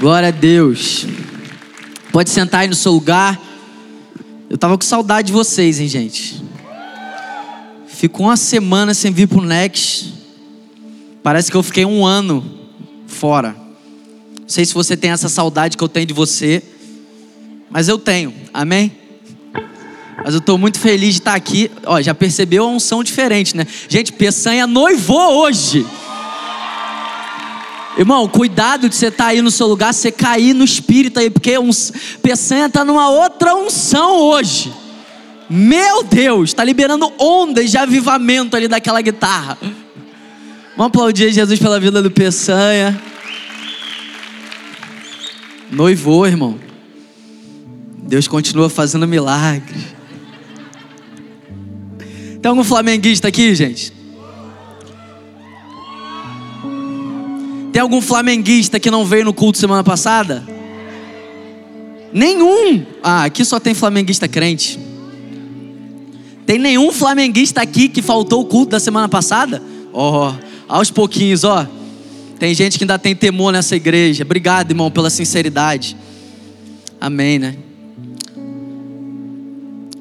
Glória a Deus. Pode sentar aí no seu lugar. Eu tava com saudade de vocês, hein, gente. Fico uma semana sem vir pro Next. Parece que eu fiquei um ano fora. Não sei se você tem essa saudade que eu tenho de você, mas eu tenho. Amém? Mas eu estou muito feliz de estar aqui. Ó, já percebeu a unção diferente, né? Gente, Peçanha noivou hoje. Irmão, cuidado de você estar tá aí no seu lugar, você cair no espírito aí, porque um, Peçanha está numa outra unção hoje. Meu Deus, está liberando ondas de avivamento ali daquela guitarra. Vamos aplaudir Jesus pela vida do Peçanha. Noivou, irmão. Deus continua fazendo milagres. Tem algum flamenguista aqui, gente? Tem algum flamenguista que não veio no culto semana passada? Nenhum. Ah, aqui só tem flamenguista crente. Tem nenhum flamenguista aqui que faltou o culto da semana passada? Ó, oh, aos pouquinhos, ó. Tem gente que ainda tem temor nessa igreja. Obrigado, irmão, pela sinceridade. Amém, né?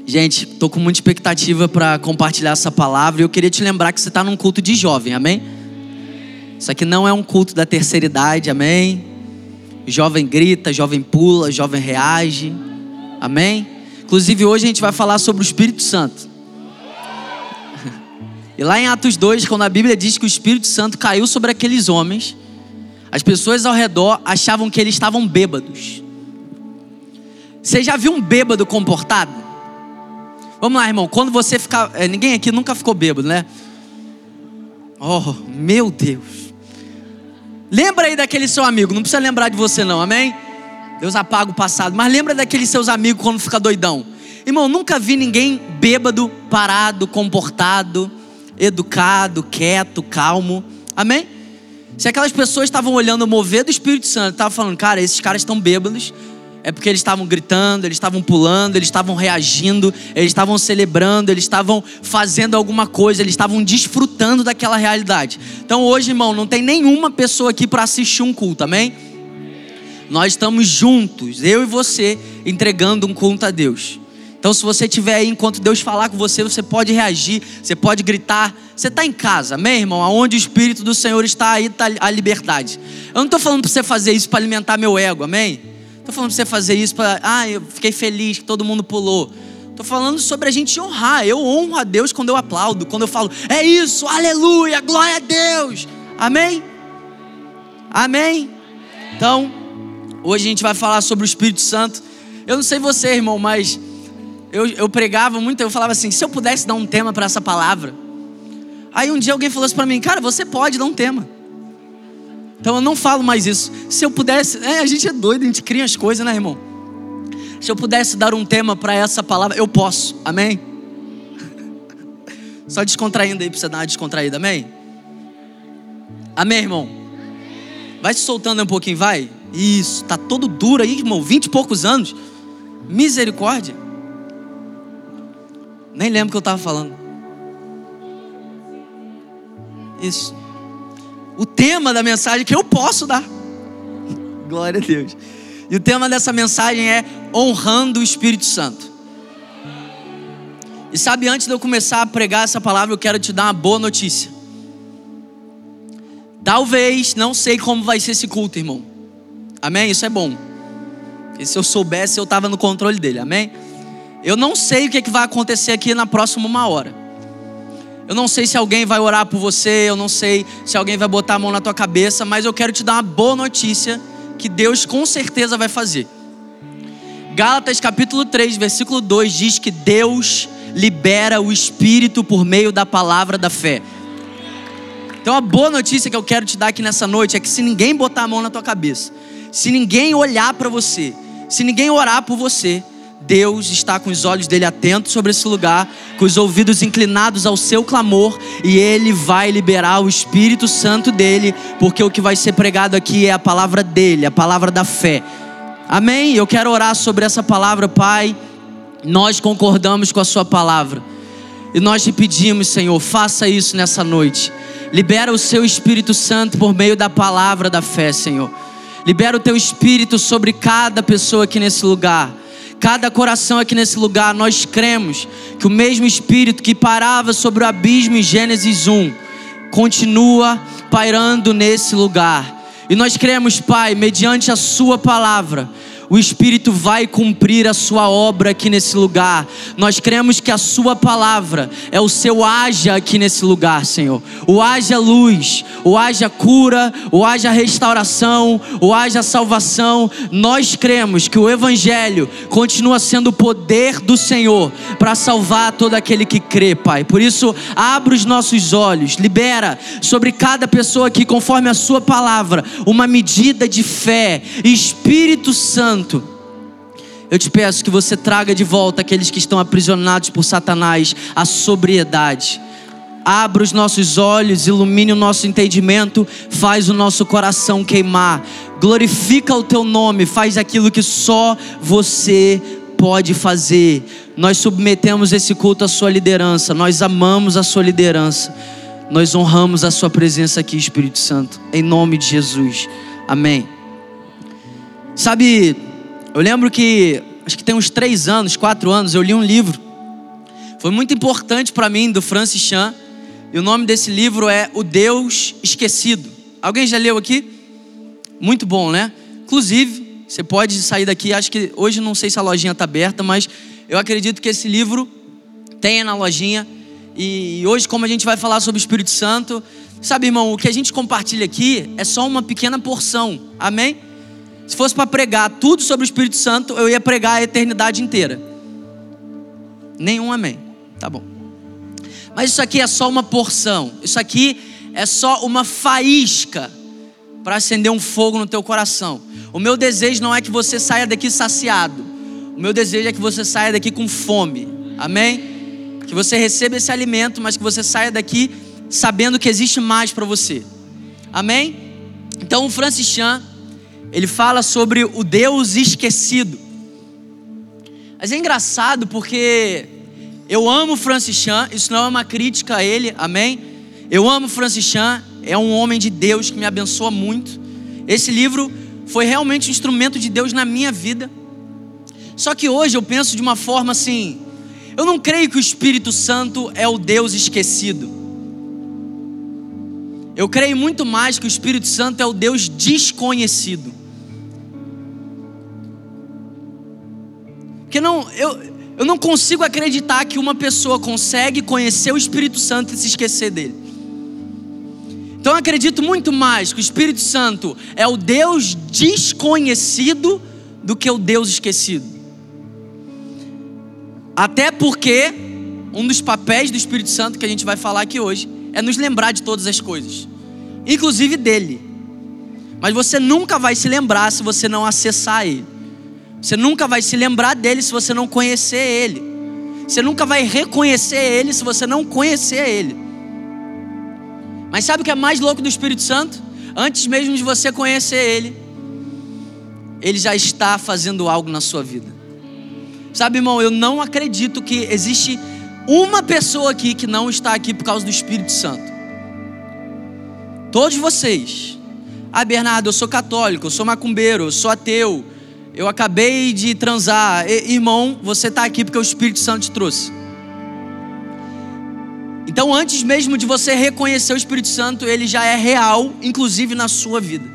Gente, estou com muita expectativa para compartilhar essa palavra e eu queria te lembrar que você está num culto de jovem, amém? Isso aqui não é um culto da terceira idade, amém? Jovem grita, jovem pula, jovem reage, amém? Inclusive hoje a gente vai falar sobre o Espírito Santo. E lá em Atos 2, quando a Bíblia diz que o Espírito Santo caiu sobre aqueles homens, as pessoas ao redor achavam que eles estavam bêbados. Você já viu um bêbado comportado? Vamos lá, irmão. Quando você ficar. É, ninguém aqui nunca ficou bêbado, né? Oh, meu Deus. Lembra aí daquele seu amigo, não precisa lembrar de você não, amém? Deus apaga o passado, mas lembra daqueles seus amigos quando fica doidão. Irmão, nunca vi ninguém bêbado, parado, comportado, educado, quieto, calmo. Amém? Se aquelas pessoas estavam olhando o mover do Espírito Santo, estavam falando, cara, esses caras estão bêbados, é porque eles estavam gritando, eles estavam pulando, eles estavam reagindo, eles estavam celebrando, eles estavam fazendo alguma coisa, eles estavam desfrutando daquela realidade. Então hoje, irmão, não tem nenhuma pessoa aqui para assistir um culto, amém? Nós estamos juntos, eu e você, entregando um culto a Deus. Então, se você estiver aí, enquanto Deus falar com você, você pode reagir, você pode gritar. Você está em casa, amém, irmão? Aonde o Espírito do Senhor está, aí está a liberdade. Eu não estou falando para você fazer isso para alimentar meu ego, amém? Estou falando para você fazer isso para. Ah, eu fiquei feliz que todo mundo pulou. Estou falando sobre a gente honrar. Eu honro a Deus quando eu aplaudo, quando eu falo, é isso, aleluia, glória a Deus. Amém? Amém? Então, hoje a gente vai falar sobre o Espírito Santo. Eu não sei você, irmão, mas eu, eu pregava muito, eu falava assim: se eu pudesse dar um tema para essa palavra. Aí um dia alguém falou assim para mim: cara, você pode dar um tema. Então eu não falo mais isso. Se eu pudesse, é, a gente é doido, a gente cria as coisas, né, irmão? Se eu pudesse dar um tema para essa palavra, eu posso. Amém? Só descontraindo aí para você dar uma descontraída, amém? Amém, irmão? Vai se soltando um pouquinho, vai. Isso, tá todo duro aí, irmão. Vinte e poucos anos. Misericórdia. Nem lembro o que eu estava falando. Isso o tema da mensagem que eu posso dar. Glória a Deus. E o tema dessa mensagem é honrando o Espírito Santo. E sabe, antes de eu começar a pregar essa palavra, eu quero te dar uma boa notícia. Talvez, não sei como vai ser esse culto, irmão. Amém? Isso é bom. E se eu soubesse, eu estava no controle dele. Amém? Eu não sei o que, é que vai acontecer aqui na próxima uma hora. Eu não sei se alguém vai orar por você, eu não sei se alguém vai botar a mão na tua cabeça, mas eu quero te dar uma boa notícia que Deus com certeza vai fazer. Gálatas capítulo 3, versículo 2 diz que Deus libera o espírito por meio da palavra da fé. Então a boa notícia que eu quero te dar aqui nessa noite é que se ninguém botar a mão na tua cabeça, se ninguém olhar para você, se ninguém orar por você, Deus está com os olhos dele atentos sobre esse lugar, com os ouvidos inclinados ao seu clamor, e ele vai liberar o Espírito Santo dele, porque o que vai ser pregado aqui é a palavra dele, a palavra da fé. Amém? Eu quero orar sobre essa palavra, Pai. Nós concordamos com a Sua palavra. E nós te pedimos, Senhor, faça isso nessa noite. Libera o Seu Espírito Santo por meio da palavra da fé, Senhor. Libera o teu espírito sobre cada pessoa aqui nesse lugar. Cada coração aqui nesse lugar, nós cremos que o mesmo espírito que parava sobre o abismo em Gênesis 1 continua pairando nesse lugar. E nós cremos, Pai, mediante a Sua palavra, o Espírito vai cumprir a sua obra aqui nesse lugar. Nós cremos que a sua palavra é o seu haja aqui nesse lugar, Senhor. O haja luz, o haja cura, o haja restauração, o haja salvação. Nós cremos que o evangelho continua sendo o poder do Senhor para salvar todo aquele que crê, Pai. Por isso, abre os nossos olhos, libera sobre cada pessoa aqui conforme a sua palavra uma medida de fé. Espírito Santo Santo, eu te peço que você traga de volta aqueles que estão aprisionados por Satanás a sobriedade. Abra os nossos olhos, ilumine o nosso entendimento, faz o nosso coração queimar. Glorifica o teu nome, faz aquilo que só você pode fazer. Nós submetemos esse culto à sua liderança, nós amamos a sua liderança. Nós honramos a sua presença aqui, Espírito Santo, em nome de Jesus. Amém. Sabe, eu lembro que, acho que tem uns três anos, quatro anos, eu li um livro. Foi muito importante para mim, do Francis Chan. E o nome desse livro é O Deus Esquecido. Alguém já leu aqui? Muito bom, né? Inclusive, você pode sair daqui, acho que hoje não sei se a lojinha está aberta, mas eu acredito que esse livro tenha na lojinha. E hoje, como a gente vai falar sobre o Espírito Santo, sabe, irmão, o que a gente compartilha aqui é só uma pequena porção. Amém? Se fosse para pregar tudo sobre o Espírito Santo, eu ia pregar a eternidade inteira. Nenhum amém. Tá bom. Mas isso aqui é só uma porção. Isso aqui é só uma faísca para acender um fogo no teu coração. O meu desejo não é que você saia daqui saciado. O meu desejo é que você saia daqui com fome. Amém? Que você receba esse alimento, mas que você saia daqui sabendo que existe mais para você. Amém? Então o Francis Chan ele fala sobre o Deus esquecido. Mas é engraçado porque eu amo Francis Chan, isso não é uma crítica a ele, amém? Eu amo Francis Chan, é um homem de Deus que me abençoa muito. Esse livro foi realmente um instrumento de Deus na minha vida. Só que hoje eu penso de uma forma assim: eu não creio que o Espírito Santo é o Deus esquecido. Eu creio muito mais que o Espírito Santo é o Deus desconhecido. Porque não, eu, eu não consigo acreditar que uma pessoa consegue conhecer o Espírito Santo e se esquecer dele. Então eu acredito muito mais que o Espírito Santo é o Deus desconhecido do que o Deus esquecido. Até porque um dos papéis do Espírito Santo que a gente vai falar aqui hoje é nos lembrar de todas as coisas, inclusive dele. Mas você nunca vai se lembrar se você não acessar ele. Você nunca vai se lembrar dele se você não conhecer ele. Você nunca vai reconhecer ele se você não conhecer ele. Mas sabe o que é mais louco do Espírito Santo? Antes mesmo de você conhecer ele, ele já está fazendo algo na sua vida. Sabe, irmão, eu não acredito que existe uma pessoa aqui que não está aqui por causa do Espírito Santo. Todos vocês. Ah, Bernardo, eu sou católico, eu sou macumbeiro, eu sou ateu, eu acabei de transar. Irmão, você está aqui porque o Espírito Santo te trouxe. Então, antes mesmo de você reconhecer o Espírito Santo, ele já é real, inclusive na sua vida.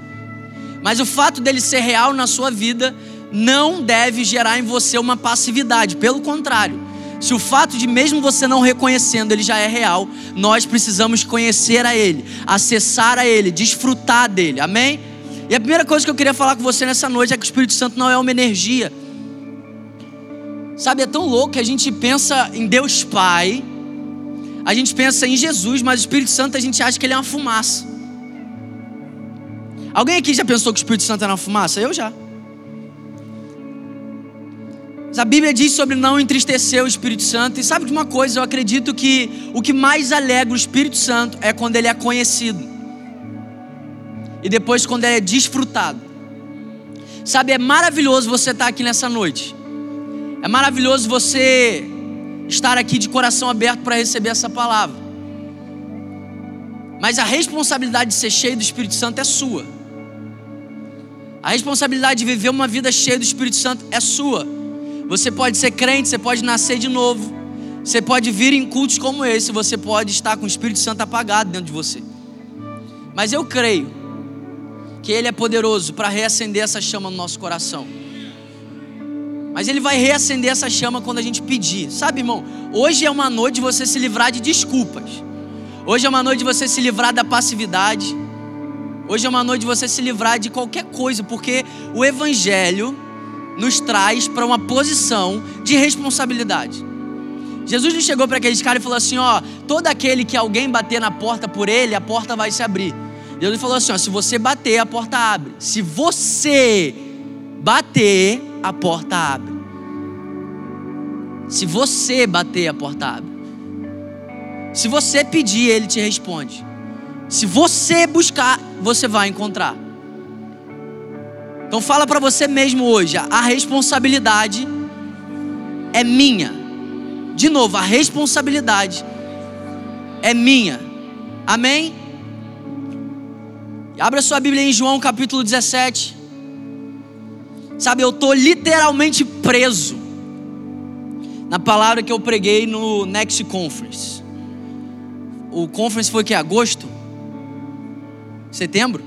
Mas o fato dele ser real na sua vida não deve gerar em você uma passividade. Pelo contrário, se o fato de mesmo você não reconhecendo ele já é real, nós precisamos conhecer a ele, acessar a ele, desfrutar dele. Amém? E a primeira coisa que eu queria falar com você nessa noite é que o Espírito Santo não é uma energia. Sabe, é tão louco que a gente pensa em Deus Pai, a gente pensa em Jesus, mas o Espírito Santo a gente acha que ele é uma fumaça. Alguém aqui já pensou que o Espírito Santo era uma fumaça? Eu já. A Bíblia diz sobre não entristecer o Espírito Santo. E sabe de uma coisa? Eu acredito que o que mais alegra o Espírito Santo é quando ele é conhecido e depois quando é desfrutado. Sabe, é maravilhoso você estar aqui nessa noite. É maravilhoso você estar aqui de coração aberto para receber essa palavra. Mas a responsabilidade de ser cheio do Espírito Santo é sua. A responsabilidade de viver uma vida cheia do Espírito Santo é sua. Você pode ser crente, você pode nascer de novo. Você pode vir em cultos como esse, você pode estar com o Espírito Santo apagado dentro de você. Mas eu creio que Ele é poderoso para reacender essa chama no nosso coração. Mas Ele vai reacender essa chama quando a gente pedir. Sabe, irmão? Hoje é uma noite de você se livrar de desculpas. Hoje é uma noite de você se livrar da passividade. Hoje é uma noite de você se livrar de qualquer coisa, porque o Evangelho nos traz para uma posição de responsabilidade. Jesus não chegou para aqueles caras e falou assim: ó, todo aquele que alguém bater na porta por ele, a porta vai se abrir. Jesus falou assim: ó, se você bater, a porta abre. Se você bater, a porta abre. Se você bater, a porta abre. Se você pedir, ele te responde. Se você buscar, você vai encontrar. Então fala para você mesmo hoje, a responsabilidade é minha. De novo, a responsabilidade é minha. Amém? Abra sua Bíblia em João capítulo 17. Sabe, eu estou literalmente preso na palavra que eu preguei no Next Conference. O conference foi que? Agosto? Setembro?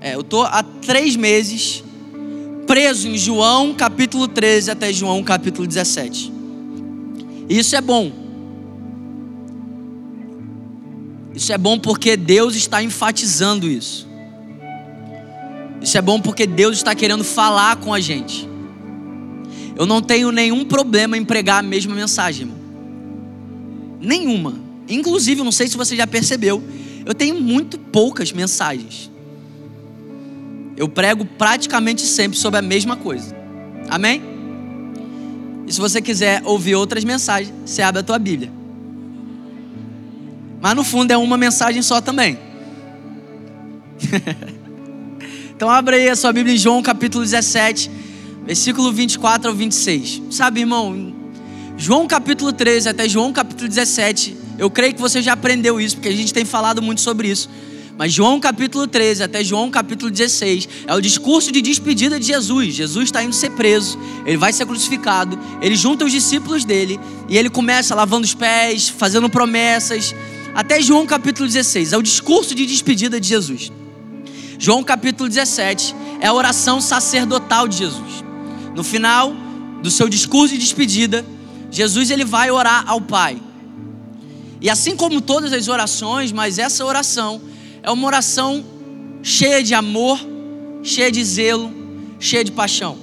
É, eu estou há três meses preso em João capítulo 13 até João capítulo 17. Isso é bom. Isso é bom porque Deus está enfatizando isso. Isso é bom porque Deus está querendo falar com a gente. Eu não tenho nenhum problema em pregar a mesma mensagem, irmão. Nenhuma. Inclusive, não sei se você já percebeu, eu tenho muito poucas mensagens. Eu prego praticamente sempre sobre a mesma coisa. Amém? E se você quiser ouvir outras mensagens, você abre a tua Bíblia. Mas no fundo é uma mensagem só também. então abre aí a sua Bíblia em João capítulo 17, versículo 24 ao 26. Sabe, irmão, João capítulo 13 até João capítulo 17, eu creio que você já aprendeu isso, porque a gente tem falado muito sobre isso. Mas João capítulo 13 até João capítulo 16 é o discurso de despedida de Jesus. Jesus está indo ser preso, ele vai ser crucificado, ele junta os discípulos dele e ele começa lavando os pés, fazendo promessas. Até João capítulo 16 é o discurso de despedida de Jesus. João capítulo 17 é a oração sacerdotal de Jesus. No final do seu discurso de despedida, Jesus ele vai orar ao Pai. E assim como todas as orações, mas essa oração é uma oração cheia de amor, cheia de zelo, cheia de paixão.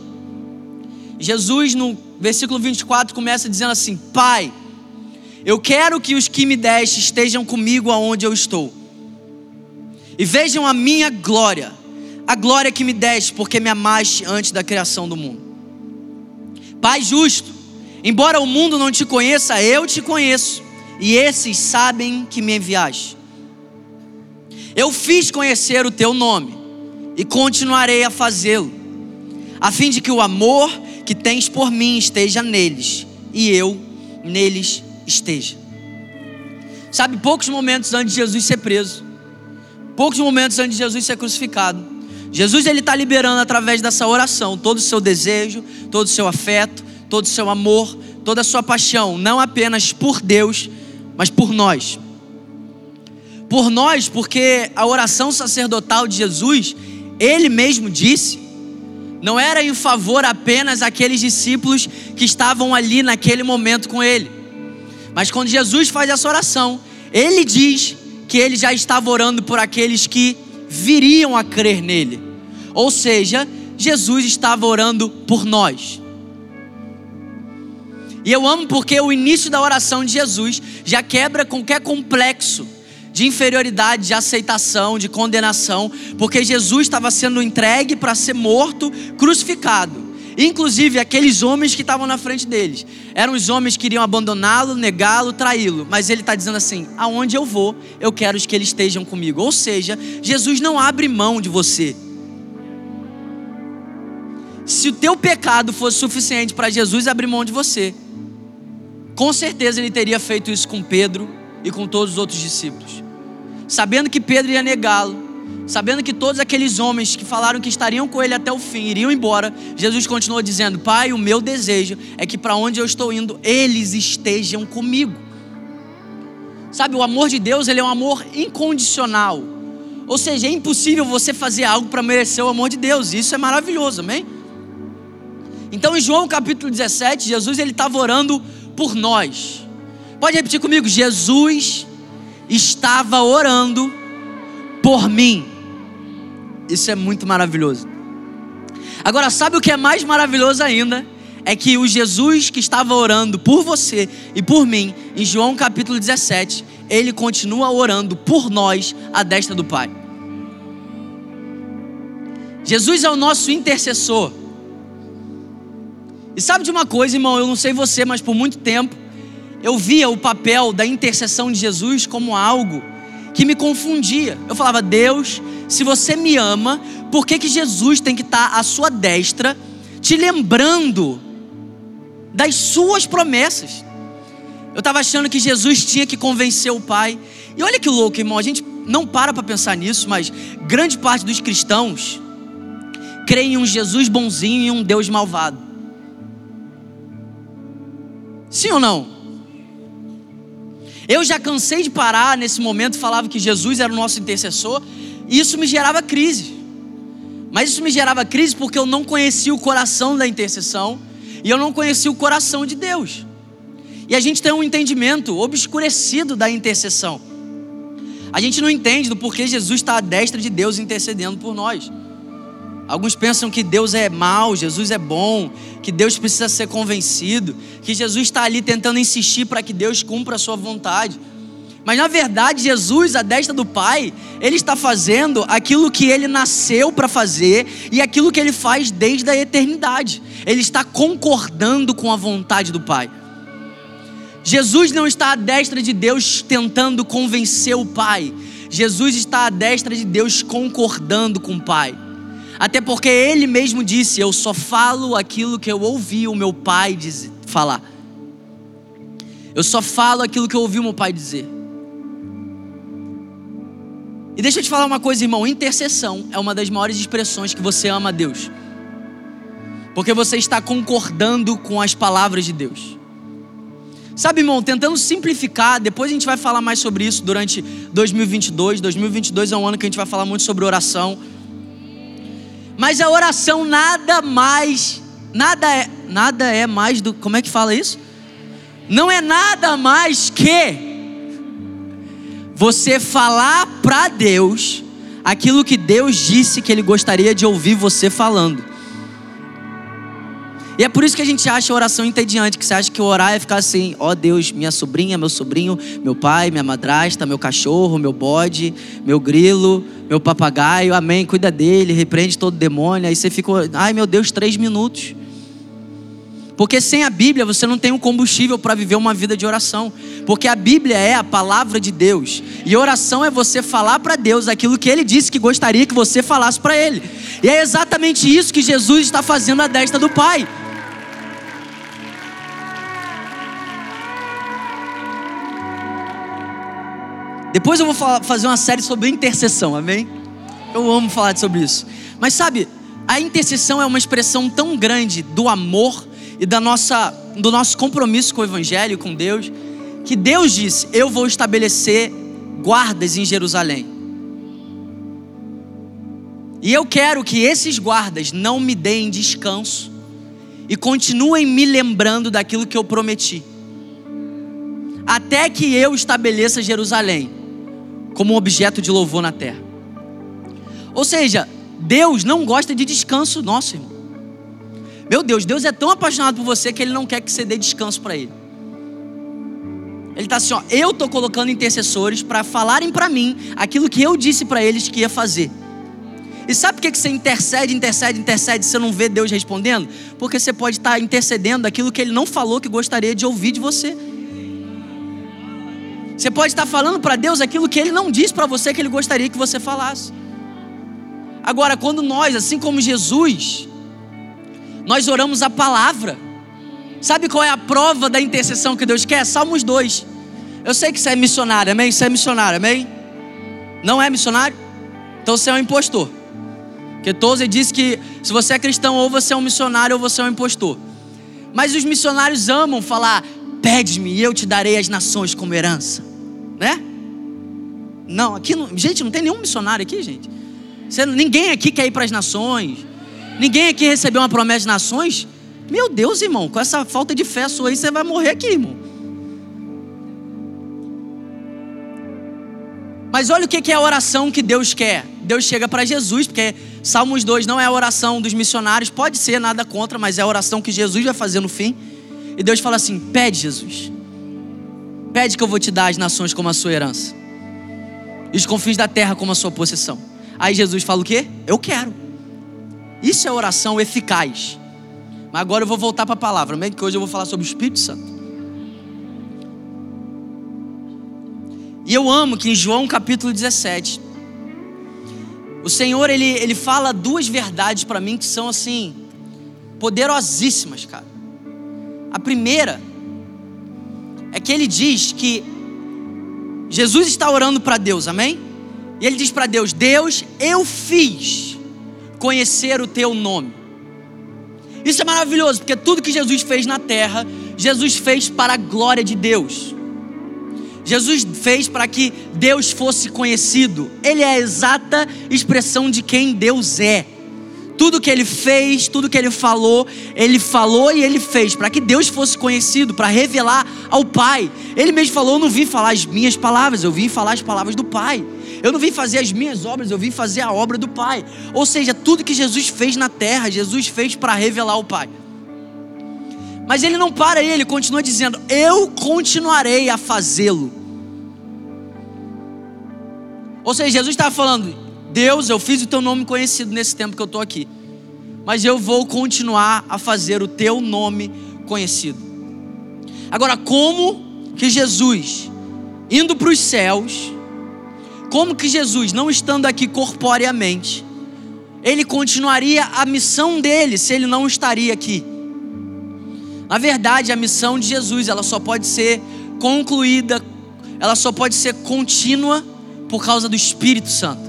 Jesus, no versículo 24, começa dizendo assim: Pai, eu quero que os que me deste estejam comigo aonde eu estou, e vejam a minha glória, a glória que me deste, porque me amaste antes da criação do mundo. Pai justo, embora o mundo não te conheça, eu te conheço, e esses sabem que me enviaste. Eu fiz conhecer o teu nome e continuarei a fazê-lo, a fim de que o amor que tens por mim esteja neles e eu neles esteja. Sabe, poucos momentos antes de Jesus ser preso, poucos momentos antes de Jesus ser crucificado, Jesus ele está liberando através dessa oração todo o seu desejo, todo o seu afeto, todo o seu amor, toda a sua paixão, não apenas por Deus, mas por nós por nós, porque a oração sacerdotal de Jesus, ele mesmo disse, não era em favor apenas aqueles discípulos que estavam ali naquele momento com ele. Mas quando Jesus faz essa oração, ele diz que ele já estava orando por aqueles que viriam a crer nele. Ou seja, Jesus estava orando por nós. E eu amo porque o início da oração de Jesus já quebra qualquer complexo de inferioridade, de aceitação, de condenação, porque Jesus estava sendo entregue para ser morto, crucificado. Inclusive aqueles homens que estavam na frente deles eram os homens que iriam abandoná-lo, negá-lo, traí-lo. Mas ele está dizendo assim: aonde eu vou, eu quero que eles estejam comigo. Ou seja, Jesus não abre mão de você. Se o teu pecado fosse suficiente para Jesus abrir mão de você, com certeza ele teria feito isso com Pedro e com todos os outros discípulos sabendo que Pedro ia negá-lo, sabendo que todos aqueles homens que falaram que estariam com ele até o fim iriam embora, Jesus continuou dizendo: Pai, o meu desejo é que para onde eu estou indo, eles estejam comigo. Sabe, o amor de Deus, ele é um amor incondicional. Ou seja, é impossível você fazer algo para merecer o amor de Deus. Isso é maravilhoso, amém? Então, em João capítulo 17, Jesus ele estava orando por nós. Pode repetir comigo? Jesus estava orando por mim. Isso é muito maravilhoso. Agora, sabe o que é mais maravilhoso ainda? É que o Jesus que estava orando por você e por mim, em João capítulo 17, ele continua orando por nós à destra do Pai. Jesus é o nosso intercessor. E sabe de uma coisa, irmão? Eu não sei você, mas por muito tempo eu via o papel da intercessão de Jesus como algo que me confundia. Eu falava, Deus, se você me ama, por que, que Jesus tem que estar à sua destra, te lembrando das suas promessas? Eu estava achando que Jesus tinha que convencer o Pai. E olha que louco, irmão, a gente não para para pensar nisso, mas grande parte dos cristãos creem em um Jesus bonzinho e um Deus malvado. Sim ou não? Eu já cansei de parar nesse momento, falava que Jesus era o nosso intercessor, e isso me gerava crise. Mas isso me gerava crise porque eu não conhecia o coração da intercessão e eu não conhecia o coração de Deus. E a gente tem um entendimento obscurecido da intercessão. A gente não entende do porquê Jesus está à destra de Deus intercedendo por nós. Alguns pensam que Deus é mau, Jesus é bom, que Deus precisa ser convencido, que Jesus está ali tentando insistir para que Deus cumpra a sua vontade. Mas na verdade, Jesus, à destra do Pai, ele está fazendo aquilo que ele nasceu para fazer e aquilo que ele faz desde a eternidade. Ele está concordando com a vontade do Pai. Jesus não está à destra de Deus tentando convencer o Pai. Jesus está à destra de Deus concordando com o Pai. Até porque ele mesmo disse: Eu só falo aquilo que eu ouvi o meu pai dizer, falar. Eu só falo aquilo que eu ouvi o meu pai dizer. E deixa eu te falar uma coisa, irmão: intercessão é uma das maiores expressões que você ama a Deus. Porque você está concordando com as palavras de Deus. Sabe, irmão, tentando simplificar, depois a gente vai falar mais sobre isso durante 2022. 2022 é um ano que a gente vai falar muito sobre oração. Mas a oração nada mais, nada é, nada é mais do, como é que fala isso? Não é nada mais que você falar para Deus aquilo que Deus disse que ele gostaria de ouvir você falando. E é por isso que a gente acha a oração entediante, que você acha que orar é ficar assim, ó oh Deus, minha sobrinha, meu sobrinho, meu pai, minha madrasta, meu cachorro, meu bode, meu grilo, meu papagaio, amém, cuida dele, repreende todo demônio. Aí você fica, ai meu Deus, três minutos. Porque sem a Bíblia você não tem um combustível para viver uma vida de oração. Porque a Bíblia é a palavra de Deus. E oração é você falar para Deus aquilo que ele disse que gostaria que você falasse para ele. E é exatamente isso que Jesus está fazendo à destra do Pai. Depois eu vou fazer uma série sobre intercessão, amém? Eu amo falar sobre isso. Mas sabe, a intercessão é uma expressão tão grande do amor e da nossa, do nosso compromisso com o Evangelho, com Deus, que Deus disse: Eu vou estabelecer guardas em Jerusalém. E eu quero que esses guardas não me deem descanso e continuem me lembrando daquilo que eu prometi, até que eu estabeleça Jerusalém como objeto de louvor na terra. Ou seja, Deus não gosta de descanso nosso, irmão. Meu Deus, Deus é tão apaixonado por você que Ele não quer que você dê descanso para Ele. Ele está assim, ó, eu estou colocando intercessores para falarem para mim aquilo que eu disse para eles que ia fazer. E sabe por que você intercede, intercede, intercede e você não vê Deus respondendo? Porque você pode estar tá intercedendo aquilo que Ele não falou que gostaria de ouvir de você. Você pode estar falando para Deus aquilo que Ele não disse para você que Ele gostaria que você falasse. Agora, quando nós, assim como Jesus, nós oramos a palavra, sabe qual é a prova da intercessão que Deus quer? Salmos 2. Eu sei que você é missionário, amém? Você é missionário, amém? Não é missionário? Então você é um impostor. Porque Tozer disse que se você é cristão, ou você é um missionário ou você é um impostor. Mas os missionários amam falar: pede-me e eu te darei as nações como herança. Né? Não, aqui não, gente, não tem nenhum missionário aqui, gente. Você, ninguém aqui quer ir para as nações. Ninguém aqui recebeu uma promessa de nações. Meu Deus, irmão, com essa falta de fé sua aí, você vai morrer aqui, irmão. Mas olha o que é a oração que Deus quer. Deus chega para Jesus, porque Salmos 2 não é a oração dos missionários, pode ser, nada contra, mas é a oração que Jesus vai fazer no fim. E Deus fala assim: pede, Jesus. Pede que eu vou te dar as nações como a sua herança. E os confins da terra como a sua possessão. Aí Jesus fala o quê? Eu quero. Isso é oração eficaz. Mas agora eu vou voltar para a palavra, bem que hoje eu vou falar sobre o Espírito Santo. E eu amo que em João capítulo 17, o Senhor ele, ele fala duas verdades para mim que são assim, poderosíssimas, cara. A primeira é que ele diz que Jesus está orando para Deus, amém? E ele diz para Deus: Deus, eu fiz conhecer o teu nome. Isso é maravilhoso, porque tudo que Jesus fez na terra, Jesus fez para a glória de Deus. Jesus fez para que Deus fosse conhecido. Ele é a exata expressão de quem Deus é. Tudo que ele fez, tudo que ele falou, ele falou e ele fez para que Deus fosse conhecido, para revelar ao Pai. Ele mesmo falou: Eu não vim falar as minhas palavras, eu vim falar as palavras do Pai. Eu não vim fazer as minhas obras, eu vim fazer a obra do Pai. Ou seja, tudo que Jesus fez na terra, Jesus fez para revelar o Pai. Mas ele não para aí, ele continua dizendo: Eu continuarei a fazê-lo. Ou seja, Jesus estava falando: Deus, eu fiz o teu nome conhecido nesse tempo que eu estou aqui, mas eu vou continuar a fazer o teu nome conhecido. Agora, como que Jesus, indo para os céus, como que Jesus, não estando aqui corporeamente, ele continuaria a missão dele se ele não estaria aqui? Na verdade, a missão de Jesus, ela só pode ser concluída, ela só pode ser contínua por causa do Espírito Santo.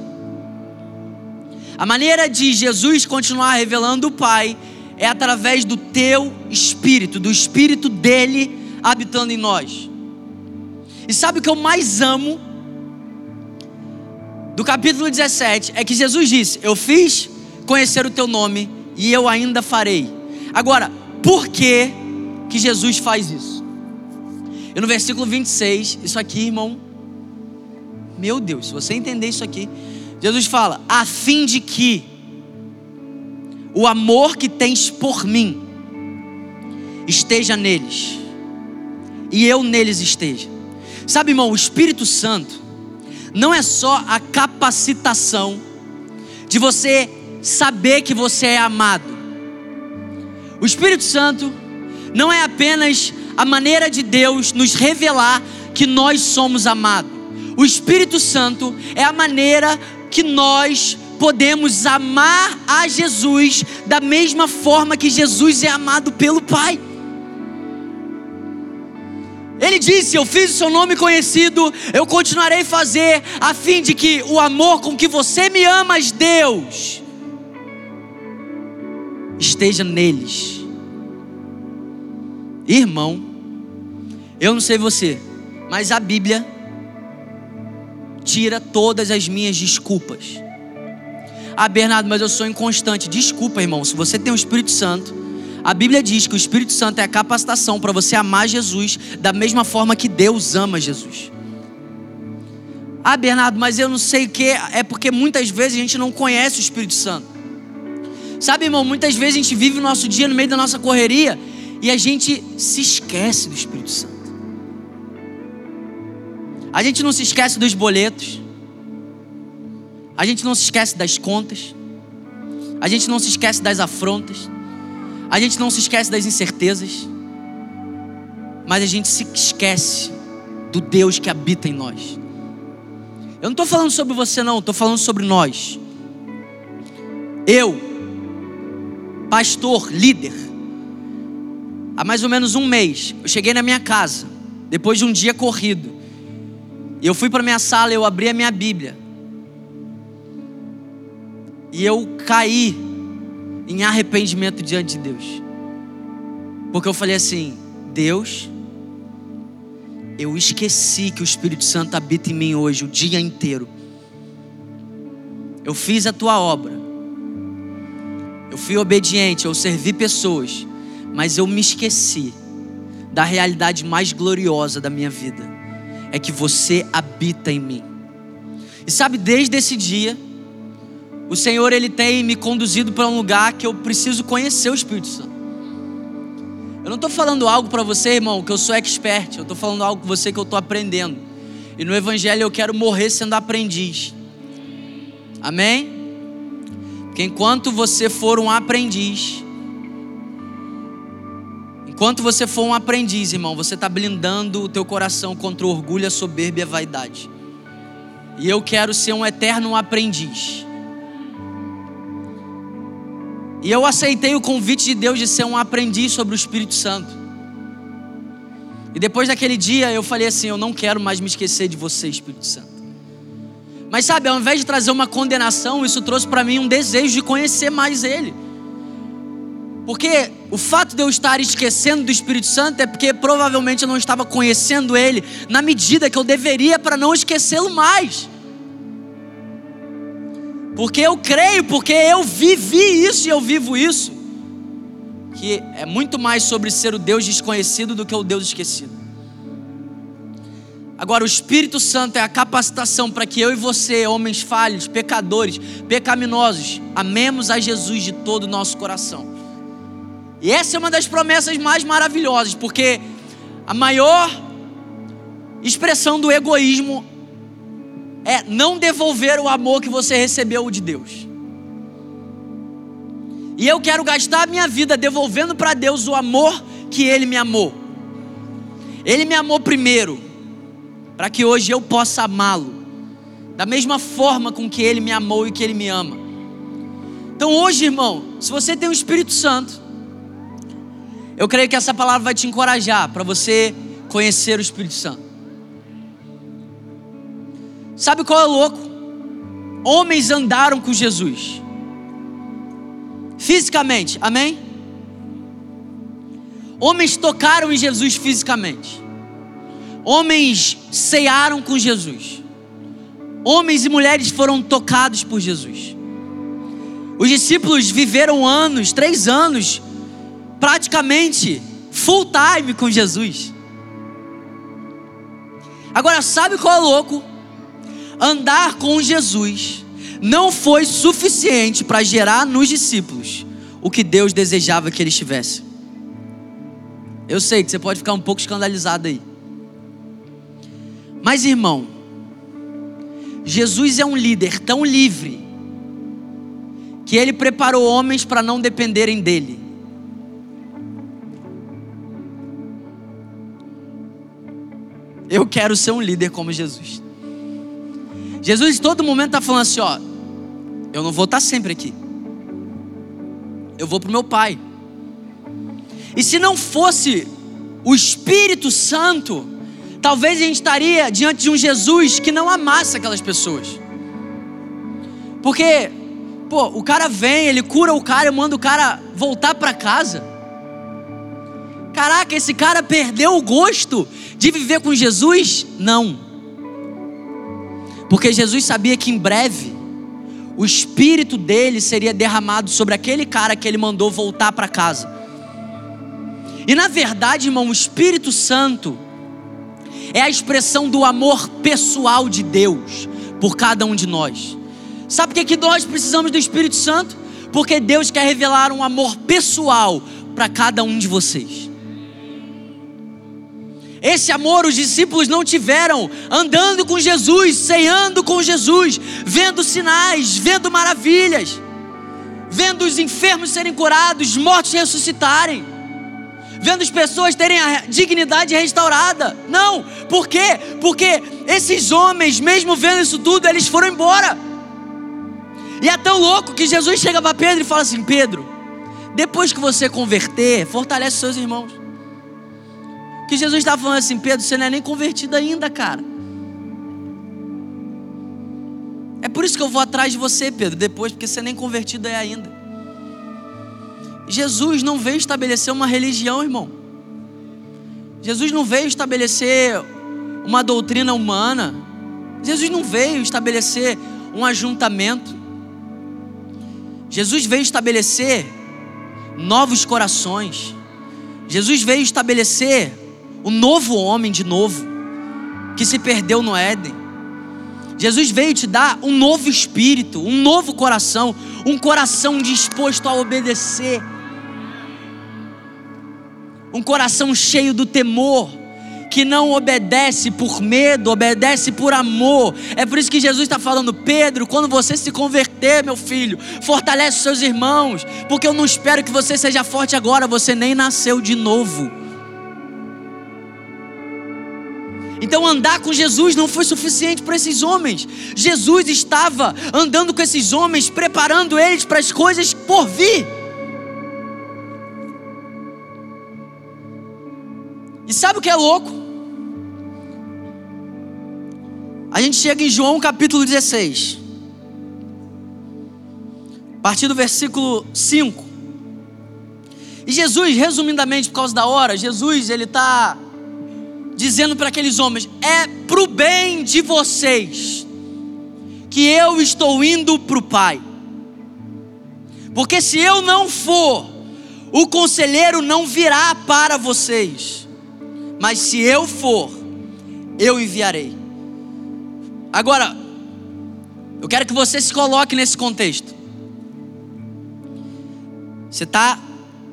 A maneira de Jesus continuar revelando o Pai é através do teu espírito, do espírito dele habitando em nós. E sabe o que eu mais amo do capítulo 17 é que Jesus disse: Eu fiz conhecer o teu nome e eu ainda farei. Agora, por que que Jesus faz isso? E no versículo 26, isso aqui, irmão, meu Deus, se você entender isso aqui, Jesus fala: a fim de que o amor que tens por mim esteja neles e eu neles esteja. Sabe, irmão, o Espírito Santo não é só a capacitação de você saber que você é amado. O Espírito Santo não é apenas a maneira de Deus nos revelar que nós somos amados. O Espírito Santo é a maneira que nós podemos amar a Jesus da mesma forma que Jesus é amado pelo Pai. Ele disse: Eu fiz o seu nome conhecido, eu continuarei a fazer, a fim de que o amor com que você me amas, Deus, esteja neles. Irmão, eu não sei você, mas a Bíblia tira todas as minhas desculpas. Ah, Bernardo, mas eu sou inconstante. Desculpa, irmão, se você tem o Espírito Santo, a Bíblia diz que o Espírito Santo é a capacitação para você amar Jesus da mesma forma que Deus ama Jesus. Ah, Bernardo, mas eu não sei o que. É porque muitas vezes a gente não conhece o Espírito Santo. Sabe, irmão, muitas vezes a gente vive o nosso dia no meio da nossa correria e a gente se esquece do Espírito Santo. A gente não se esquece dos boletos. A gente não se esquece das contas. A gente não se esquece das afrontas. A gente não se esquece das incertezas, mas a gente se esquece do Deus que habita em nós. Eu não estou falando sobre você, não, estou falando sobre nós. Eu, pastor, líder, há mais ou menos um mês, eu cheguei na minha casa, depois de um dia corrido. E eu fui para minha sala, eu abri a minha Bíblia. E eu caí em arrependimento diante de Deus. Porque eu falei assim: Deus, eu esqueci que o Espírito Santo habita em mim hoje, o dia inteiro. Eu fiz a tua obra. Eu fui obediente, eu servi pessoas, mas eu me esqueci da realidade mais gloriosa da minha vida. É que você habita em mim. E sabe, desde esse dia, o Senhor ele tem me conduzido para um lugar que eu preciso conhecer o Espírito Santo. Eu não estou falando algo para você, irmão, que eu sou expert. Eu estou falando algo com você que eu estou aprendendo. E no Evangelho eu quero morrer sendo aprendiz. Amém? Porque enquanto você for um aprendiz, enquanto você for um aprendiz, irmão, você está blindando o teu coração contra o orgulho, a soberba e a vaidade. E eu quero ser um eterno aprendiz. E eu aceitei o convite de Deus de ser um aprendiz sobre o Espírito Santo. E depois daquele dia eu falei assim: eu não quero mais me esquecer de você, Espírito Santo. Mas sabe, ao invés de trazer uma condenação, isso trouxe para mim um desejo de conhecer mais Ele. Porque o fato de eu estar esquecendo do Espírito Santo é porque provavelmente eu não estava conhecendo Ele na medida que eu deveria para não esquecê-lo mais. Porque eu creio, porque eu vivi isso e eu vivo isso. Que é muito mais sobre ser o Deus desconhecido do que o Deus esquecido. Agora, o Espírito Santo é a capacitação para que eu e você, homens falhos, pecadores, pecaminosos, amemos a Jesus de todo o nosso coração. E essa é uma das promessas mais maravilhosas, porque a maior expressão do egoísmo é não devolver o amor que você recebeu de Deus. E eu quero gastar a minha vida devolvendo para Deus o amor que Ele me amou. Ele me amou primeiro, para que hoje eu possa amá-lo, da mesma forma com que Ele me amou e que Ele me ama. Então hoje, irmão, se você tem o Espírito Santo, eu creio que essa palavra vai te encorajar para você conhecer o Espírito Santo. Sabe qual é louco? Homens andaram com Jesus. Fisicamente, amém? Homens tocaram em Jesus fisicamente. Homens cearam com Jesus. Homens e mulheres foram tocados por Jesus. Os discípulos viveram anos, três anos, praticamente full time com Jesus. Agora, sabe qual é louco? Andar com Jesus não foi suficiente para gerar nos discípulos o que Deus desejava que eles tivessem. Eu sei que você pode ficar um pouco escandalizado aí. Mas irmão, Jesus é um líder tão livre que ele preparou homens para não dependerem dele. Eu quero ser um líder como Jesus. Jesus, em todo momento, está falando assim: ó, eu não vou estar tá sempre aqui. Eu vou para o meu Pai. E se não fosse o Espírito Santo, talvez a gente estaria diante de um Jesus que não amasse aquelas pessoas. Porque, pô, o cara vem, ele cura o cara e manda o cara voltar para casa. Caraca, esse cara perdeu o gosto de viver com Jesus? Não. Porque Jesus sabia que em breve o espírito dele seria derramado sobre aquele cara que ele mandou voltar para casa. E na verdade, irmão, o Espírito Santo é a expressão do amor pessoal de Deus por cada um de nós. Sabe por que, que nós precisamos do Espírito Santo? Porque Deus quer revelar um amor pessoal para cada um de vocês. Esse amor os discípulos não tiveram andando com Jesus, ceando com Jesus, vendo sinais, vendo maravilhas, vendo os enfermos serem curados, mortos ressuscitarem, vendo as pessoas terem a dignidade restaurada. Não, por quê? Porque esses homens, mesmo vendo isso tudo, eles foram embora. E é tão louco que Jesus chega para Pedro e fala assim: Pedro, depois que você converter, fortalece seus irmãos. Que Jesus estava falando assim: Pedro, você não é nem convertido ainda, cara. É por isso que eu vou atrás de você, Pedro, depois, porque você nem convertido é ainda. Jesus não veio estabelecer uma religião, irmão. Jesus não veio estabelecer uma doutrina humana. Jesus não veio estabelecer um ajuntamento. Jesus veio estabelecer novos corações. Jesus veio estabelecer o novo homem de novo, que se perdeu no Éden. Jesus veio te dar um novo espírito, um novo coração, um coração disposto a obedecer, um coração cheio do temor, que não obedece por medo, obedece por amor. É por isso que Jesus está falando, Pedro, quando você se converter, meu filho, fortalece seus irmãos, porque eu não espero que você seja forte agora, você nem nasceu de novo. Então andar com Jesus não foi suficiente para esses homens. Jesus estava andando com esses homens, preparando eles para as coisas por vir. E sabe o que é louco? A gente chega em João capítulo 16, a partir do versículo 5. E Jesus, resumidamente, por causa da hora, Jesus ele está dizendo para aqueles homens: é para o bem de vocês que eu estou indo para o Pai. Porque se eu não for, o conselheiro não virá para vocês mas se eu for, eu enviarei. Agora, eu quero que você se coloque nesse contexto. Você está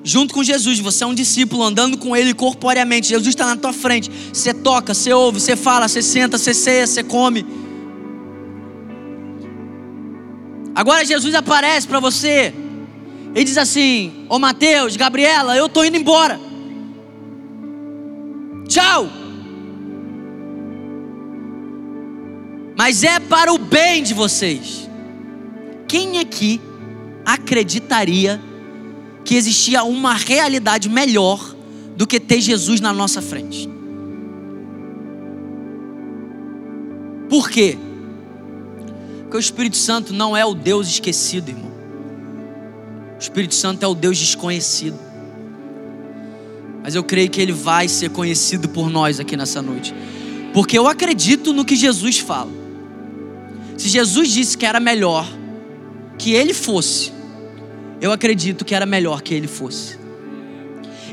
junto com Jesus, você é um discípulo andando com Ele corporeamente. Jesus está na tua frente. Você toca, você ouve, você fala, você senta, você ceia, você come. Agora Jesus aparece para você e diz assim: Ô Mateus, Gabriela, eu estou indo embora. Tchau. Mas é para o bem de vocês. Quem aqui acreditaria que existia uma realidade melhor do que ter Jesus na nossa frente? Por quê? Porque o Espírito Santo não é o Deus esquecido, irmão. O Espírito Santo é o Deus desconhecido mas eu creio que ele vai ser conhecido por nós aqui nessa noite, porque eu acredito no que Jesus fala. Se Jesus disse que era melhor que ele fosse, eu acredito que era melhor que ele fosse.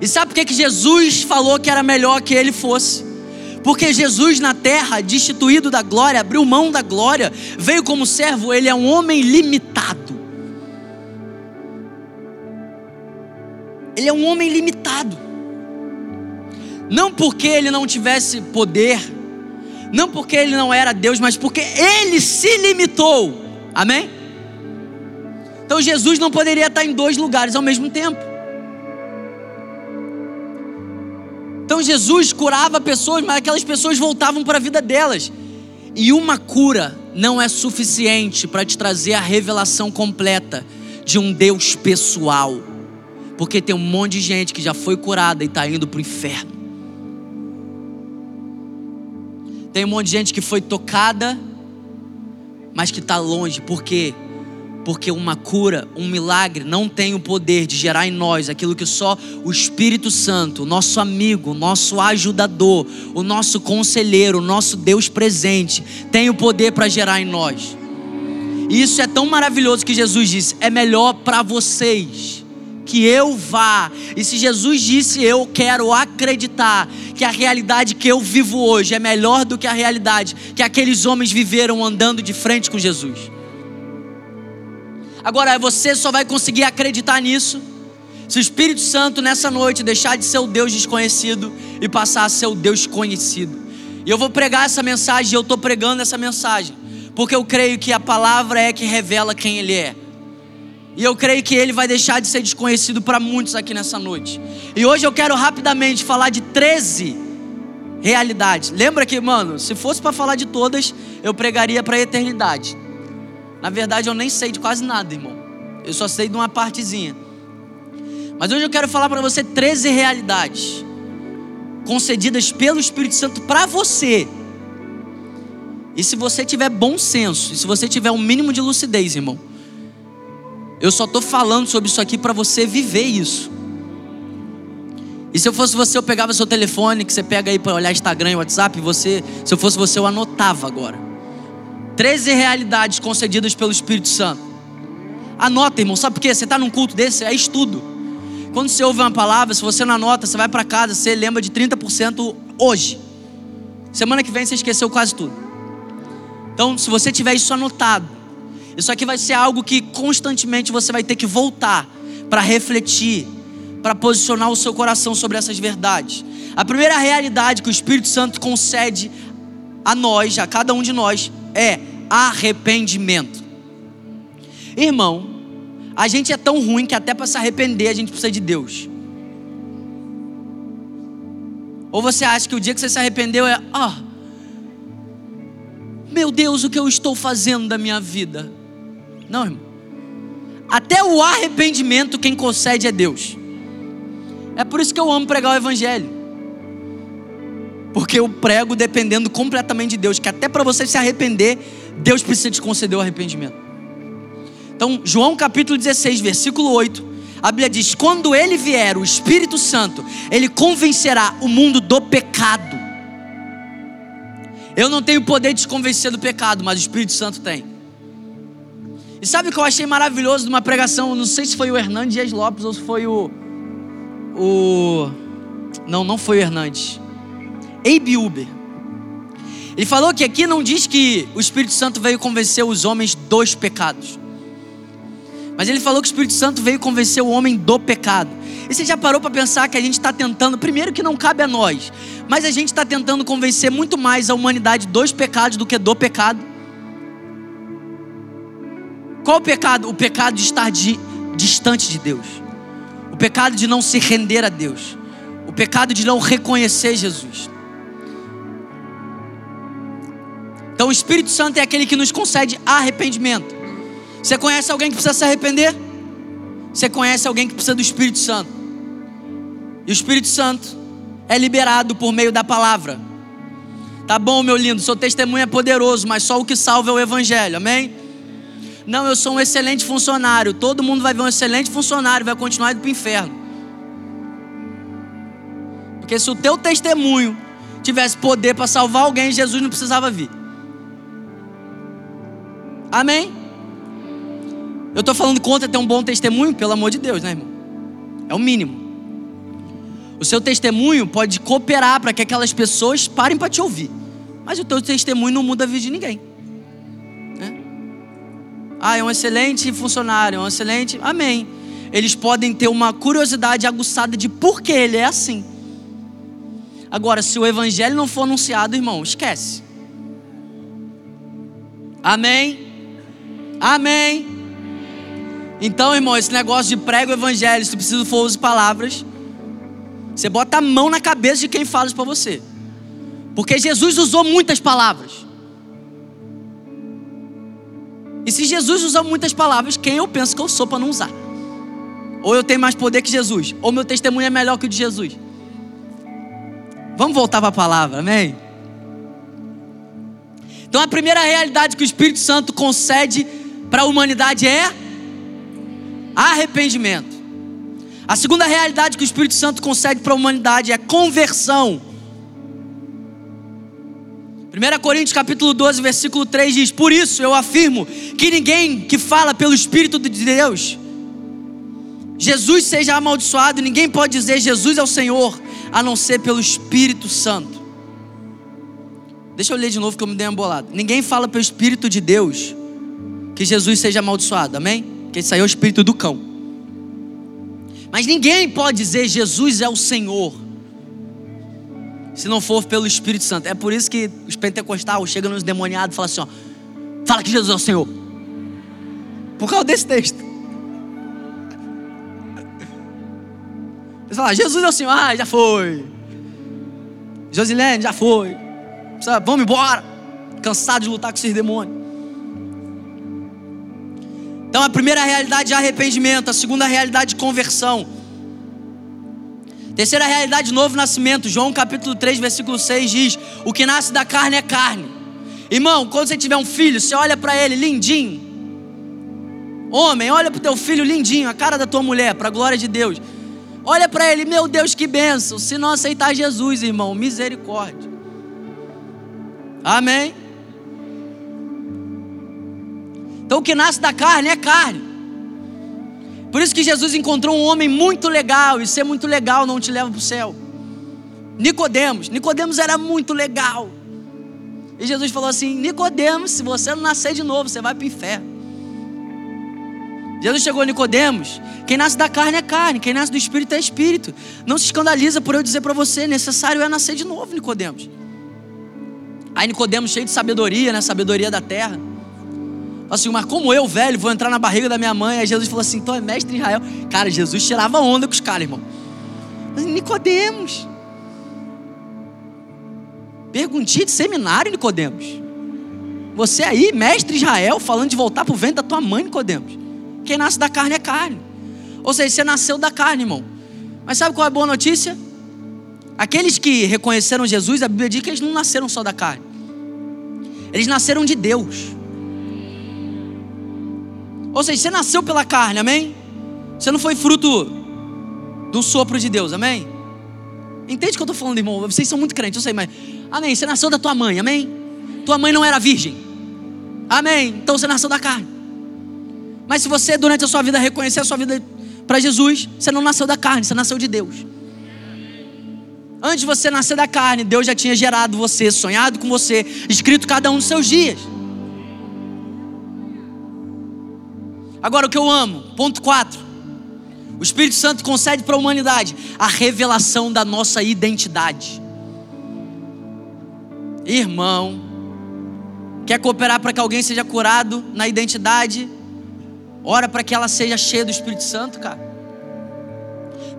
E sabe por que, que Jesus falou que era melhor que ele fosse? Porque Jesus na terra, destituído da glória, abriu mão da glória, veio como servo, ele é um homem limitado. Ele é um homem limitado. Não porque ele não tivesse poder, não porque ele não era Deus, mas porque ele se limitou. Amém? Então Jesus não poderia estar em dois lugares ao mesmo tempo. Então Jesus curava pessoas, mas aquelas pessoas voltavam para a vida delas. E uma cura não é suficiente para te trazer a revelação completa de um Deus pessoal. Porque tem um monte de gente que já foi curada e está indo para o inferno. Tem um monte de gente que foi tocada, mas que está longe. Por quê? Porque uma cura, um milagre, não tem o poder de gerar em nós aquilo que só o Espírito Santo, o nosso amigo, o nosso ajudador, o nosso conselheiro, o nosso Deus presente, tem o poder para gerar em nós. E isso é tão maravilhoso que Jesus disse: é melhor para vocês que eu vá. E se Jesus disse, eu quero acreditar que a realidade que eu vivo hoje é melhor do que a realidade que aqueles homens viveram andando de frente com Jesus. Agora, você só vai conseguir acreditar nisso se o Espírito Santo nessa noite deixar de ser o Deus desconhecido e passar a ser o Deus conhecido. E eu vou pregar essa mensagem, eu estou pregando essa mensagem, porque eu creio que a palavra é que revela quem Ele é. E eu creio que ele vai deixar de ser desconhecido para muitos aqui nessa noite. E hoje eu quero rapidamente falar de 13 realidades. Lembra que, mano, se fosse para falar de todas, eu pregaria para a eternidade. Na verdade, eu nem sei de quase nada, irmão. Eu só sei de uma partezinha. Mas hoje eu quero falar para você 13 realidades concedidas pelo Espírito Santo para você E se você tiver bom senso, e se você tiver um mínimo de lucidez, irmão, eu só estou falando sobre isso aqui para você viver isso. E se eu fosse você, eu pegava seu telefone, que você pega aí para olhar Instagram e WhatsApp, e você, se eu fosse você, eu anotava agora. 13 realidades concedidas pelo Espírito Santo. Anota, irmão, sabe por quê? Você está num culto desse, é estudo. Quando você ouve uma palavra, se você não anota, você vai para casa, você lembra de 30% hoje. Semana que vem você esqueceu quase tudo. Então, se você tiver isso anotado, isso aqui vai ser algo que constantemente você vai ter que voltar para refletir, para posicionar o seu coração sobre essas verdades. A primeira realidade que o Espírito Santo concede a nós, a cada um de nós, é arrependimento. Irmão, a gente é tão ruim que até para se arrepender a gente precisa de Deus. Ou você acha que o dia que você se arrependeu é, ah, meu Deus, o que eu estou fazendo da minha vida? Não, irmão. Até o arrependimento quem concede é Deus. É por isso que eu amo pregar o Evangelho. Porque eu prego dependendo completamente de Deus, que até para você se arrepender, Deus precisa te conceder o arrependimento. Então, João capítulo 16, versículo 8, a Bíblia diz: Quando ele vier, o Espírito Santo, ele convencerá o mundo do pecado. Eu não tenho poder de te convencer do pecado, mas o Espírito Santo tem. E sabe o que eu achei maravilhoso de uma pregação? Não sei se foi o Hernandes Dias Lopes ou se foi o o. Não, não foi o Hernandes. Abe Uber. Ele falou que aqui não diz que o Espírito Santo veio convencer os homens dos pecados. Mas ele falou que o Espírito Santo veio convencer o homem do pecado. E você já parou para pensar que a gente está tentando, primeiro que não cabe a nós, mas a gente está tentando convencer muito mais a humanidade dos pecados do que do pecado? Qual o pecado? O pecado de estar de, distante de Deus o pecado de não se render a Deus, o pecado de não reconhecer Jesus. Então o Espírito Santo é aquele que nos concede arrependimento. Você conhece alguém que precisa se arrepender? Você conhece alguém que precisa do Espírito Santo? E o Espírito Santo é liberado por meio da palavra. Tá bom, meu lindo, seu testemunho é poderoso, mas só o que salva é o Evangelho, amém? Não, eu sou um excelente funcionário. Todo mundo vai ver um excelente funcionário, vai continuar indo para o inferno. Porque se o teu testemunho tivesse poder para salvar alguém, Jesus não precisava vir. Amém? Eu estou falando contra ter um bom testemunho, pelo amor de Deus, né, irmão? É o mínimo. O seu testemunho pode cooperar para que aquelas pessoas parem para te ouvir. Mas o teu testemunho não muda a vida de ninguém. Ah, é um excelente funcionário, é um excelente. Amém. Eles podem ter uma curiosidade aguçada de por que ele é assim. Agora, se o evangelho não for anunciado, irmão, esquece. Amém? Amém. Então, irmão, esse negócio de prego o evangelho, se tu precisa for usar palavras, você bota a mão na cabeça de quem fala isso para você. Porque Jesus usou muitas palavras. E se Jesus usa muitas palavras, quem eu penso que eu sou para não usar? Ou eu tenho mais poder que Jesus, ou meu testemunho é melhor que o de Jesus. Vamos voltar para a palavra, amém? Então a primeira realidade que o Espírito Santo concede para a humanidade é arrependimento. A segunda realidade que o Espírito Santo concede para a humanidade é conversão. 1 Coríntios capítulo 12, versículo 3 diz: Por isso eu afirmo que ninguém que fala pelo Espírito de Deus, Jesus seja amaldiçoado, ninguém pode dizer Jesus é o Senhor, a não ser pelo Espírito Santo. Deixa eu ler de novo que eu me dei uma bolada. Ninguém fala pelo Espírito de Deus que Jesus seja amaldiçoado, amém? Que isso aí é o Espírito do cão. Mas ninguém pode dizer Jesus é o Senhor se não for pelo Espírito Santo. É por isso que os pentecostais chegam nos demoniados e falam assim: ó, fala que Jesus é o Senhor. Por causa desse texto. Eles falam, Jesus é o Senhor, ah, já foi. Josilene, já foi. Vamos embora. Cansado de lutar com esses demônios. Então a primeira realidade é arrependimento, a segunda realidade de conversão. Terceira realidade, novo nascimento. João capítulo 3, versículo 6 diz: O que nasce da carne é carne, Irmão, quando você tiver um filho, você olha para ele lindinho. Homem, olha para o teu filho lindinho, a cara da tua mulher, para a glória de Deus. Olha para ele, meu Deus, que bênção. Se não aceitar Jesus, irmão, misericórdia. Amém? Então o que nasce da carne é carne. Por isso que Jesus encontrou um homem muito legal, e ser muito legal não te leva para o céu. Nicodemos, Nicodemos era muito legal. E Jesus falou assim: Nicodemos, se você não nascer de novo, você vai para o inferno. Jesus chegou a Nicodemos, quem nasce da carne é carne, quem nasce do espírito é espírito. Não se escandaliza por eu dizer para você, necessário é nascer de novo, Nicodemos. Aí Nicodemos, cheio de sabedoria, né? Sabedoria da terra. Assim, mas como eu, velho, vou entrar na barriga da minha mãe? Aí Jesus falou assim: então é mestre Israel. Cara, Jesus tirava onda com os caras, irmão. Nicodemos. Perguntinha de seminário, Nicodemos. Você aí, mestre Israel, falando de voltar pro vento da tua mãe, Nicodemos. Quem nasce da carne é carne. Ou seja, você nasceu da carne, irmão. Mas sabe qual é a boa notícia? Aqueles que reconheceram Jesus, a Bíblia diz que eles não nasceram só da carne. Eles nasceram de Deus. Ou seja, você nasceu pela carne, amém? Você não foi fruto do sopro de Deus, amém? Entende o que eu estou falando, irmão? Vocês são muito crentes, eu sei, mas. Amém. Você nasceu da tua mãe, amém? Tua mãe não era virgem. Amém. Então você nasceu da carne. Mas se você durante a sua vida reconhecer a sua vida para Jesus, você não nasceu da carne, você nasceu de Deus. Antes de você nascer da carne, Deus já tinha gerado você, sonhado com você, escrito cada um dos seus dias. Agora o que eu amo, ponto 4. O Espírito Santo concede para a humanidade a revelação da nossa identidade. Irmão, quer cooperar para que alguém seja curado na identidade? Ora para que ela seja cheia do Espírito Santo, cara.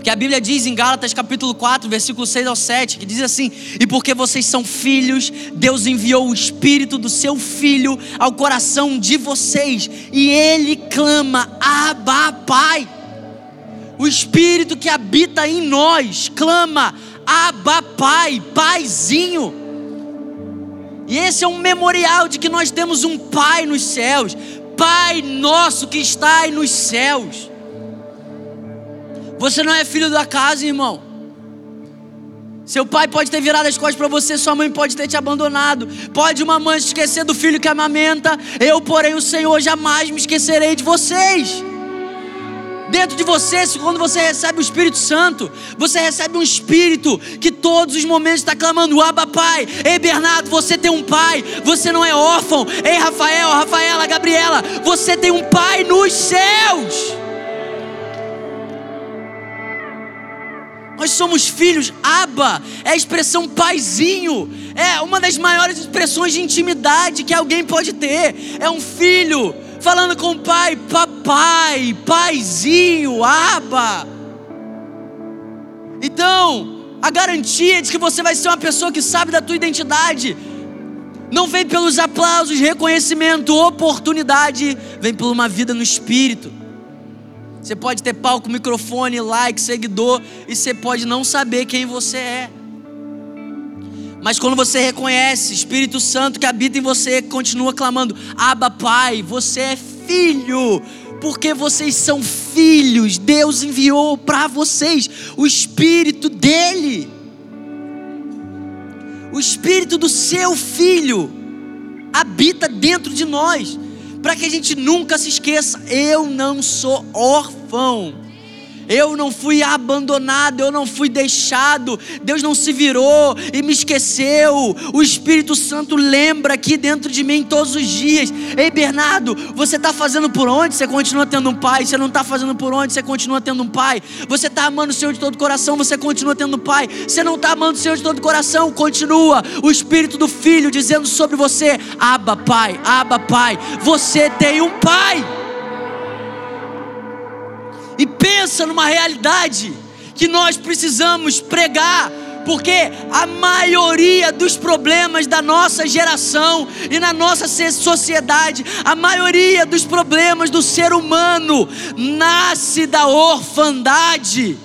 Porque a Bíblia diz em Gálatas capítulo 4, versículo 6 ao 7, que diz assim: E porque vocês são filhos, Deus enviou o Espírito do seu Filho ao coração de vocês, e ele clama: Abba, Pai. O Espírito que habita em nós clama: Abba, Pai, Paizinho. E esse é um memorial de que nós temos um Pai nos céus, Pai nosso que está nos céus. Você não é filho da casa, irmão. Seu pai pode ter virado as costas para você, sua mãe pode ter te abandonado. Pode uma mãe se esquecer do filho que amamenta. Eu, porém, o Senhor, jamais me esquecerei de vocês dentro de você, quando você recebe o Espírito Santo, você recebe um Espírito que todos os momentos está clamando: Abba, Pai. Ei, Bernardo, você tem um pai, você não é órfão. Ei, Rafael, Rafaela, Gabriela, você tem um pai nos céus. Nós somos filhos, Abba é a expressão paizinho, é uma das maiores expressões de intimidade que alguém pode ter. É um filho falando com o pai, papai, paizinho, aba. Então, a garantia de que você vai ser uma pessoa que sabe da tua identidade não vem pelos aplausos, reconhecimento, oportunidade, vem por uma vida no espírito. Você pode ter palco, microfone, like, seguidor, e você pode não saber quem você é. Mas quando você reconhece Espírito Santo que habita em você, continua clamando: Abba, Pai, você é filho. Porque vocês são filhos, Deus enviou para vocês o Espírito dele, o Espírito do seu filho habita dentro de nós, para que a gente nunca se esqueça: eu não sou órfão, eu não fui abandonado, eu não fui deixado. Deus não se virou e me esqueceu. O Espírito Santo lembra aqui dentro de mim todos os dias. Ei, Bernardo, você está fazendo por onde? Você continua tendo um pai. Você não está fazendo por onde? Você continua tendo um pai. Você está amando o Senhor de todo o coração. Você continua tendo um pai. Você não está amando o Senhor de todo o coração. Continua o Espírito do Filho dizendo sobre você: Aba, Pai, Aba, Pai. Você tem um pai e pensa numa realidade que nós precisamos pregar, porque a maioria dos problemas da nossa geração e na nossa sociedade, a maioria dos problemas do ser humano nasce da orfandade.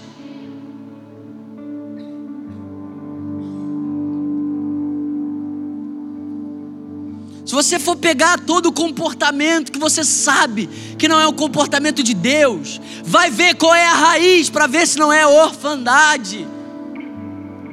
Se você for pegar todo o comportamento que você sabe que não é o comportamento de Deus, vai ver qual é a raiz para ver se não é orfandade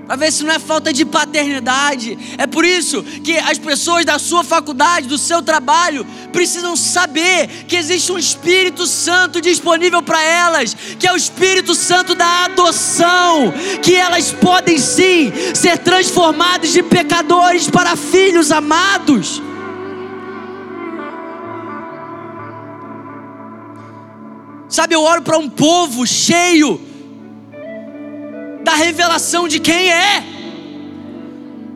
para ver se não é falta de paternidade. É por isso que as pessoas da sua faculdade, do seu trabalho, precisam saber que existe um Espírito Santo disponível para elas, que é o Espírito Santo da adoção, que elas podem sim ser transformadas de pecadores para filhos amados. Sabe, eu oro para um povo cheio da revelação de quem é.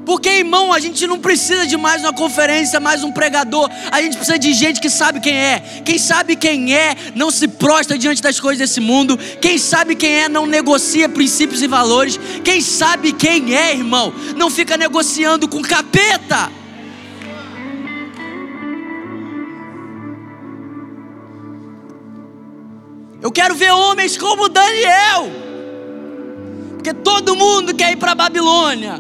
Porque, irmão, a gente não precisa de mais uma conferência, mais um pregador. A gente precisa de gente que sabe quem é. Quem sabe quem é, não se prostra diante das coisas desse mundo. Quem sabe quem é, não negocia princípios e valores. Quem sabe quem é, irmão, não fica negociando com capeta. Eu quero ver homens como Daniel porque todo mundo quer ir para a Babilônia.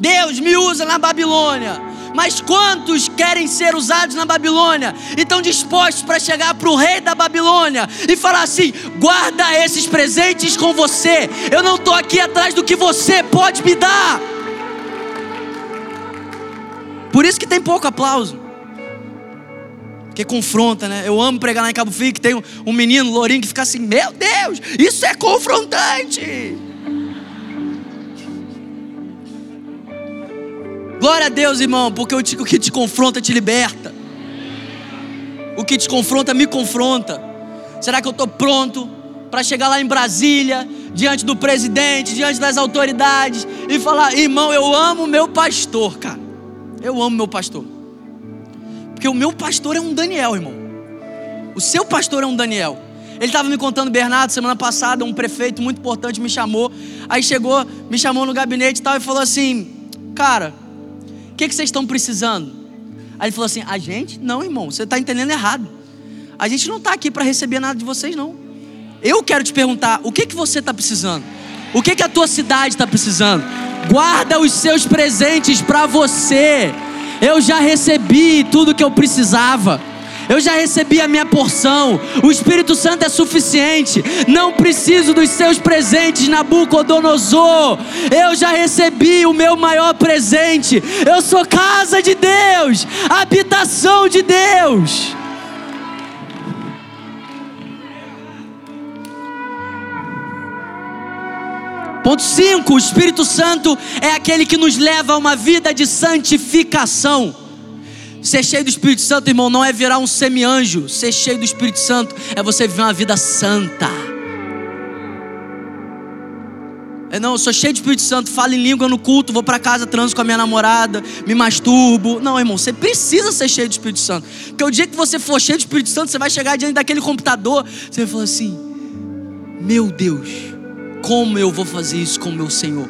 Deus me usa na Babilônia. Mas quantos querem ser usados na Babilônia e estão dispostos para chegar para o rei da Babilônia e falar assim: guarda esses presentes com você, eu não estou aqui atrás do que você pode me dar. Por isso que tem pouco aplauso. Porque confronta, né? Eu amo pregar lá em Cabo Frio que tem um, um menino lourinho que fica assim: Meu Deus, isso é confrontante. Glória a Deus, irmão, porque o que te confronta te liberta. O que te confronta me confronta. Será que eu estou pronto para chegar lá em Brasília, diante do presidente, diante das autoridades e falar: irmão, eu amo meu pastor, cara. Eu amo meu pastor. Porque o meu pastor é um Daniel, irmão. O seu pastor é um Daniel. Ele estava me contando, Bernardo, semana passada, um prefeito muito importante me chamou. Aí chegou, me chamou no gabinete e tal, e falou assim: Cara, que, que vocês estão precisando? Aí ele falou assim: A gente? Não, irmão, você está entendendo errado. A gente não está aqui para receber nada de vocês, não. Eu quero te perguntar: o que, que você está precisando? O que, que a tua cidade está precisando? Guarda os seus presentes para você. Eu já recebi tudo que eu precisava. Eu já recebi a minha porção. O Espírito Santo é suficiente. Não preciso dos seus presentes, Nabucodonosor. Eu já recebi o meu maior presente. Eu sou casa de Deus, habitação de Deus. Ponto 5: o Espírito Santo é aquele que nos leva a uma vida de santificação. Ser cheio do Espírito Santo, irmão, não é virar um semi-anjo. Ser cheio do Espírito Santo é você viver uma vida santa. É, não, eu sou cheio do Espírito Santo, falo em língua no culto, vou para casa, transo com a minha namorada, me masturbo. Não, irmão, você precisa ser cheio do Espírito Santo. Porque o dia que você for cheio do Espírito Santo, você vai chegar diante daquele computador, você vai falar assim: Meu Deus, como eu vou fazer isso com o meu Senhor?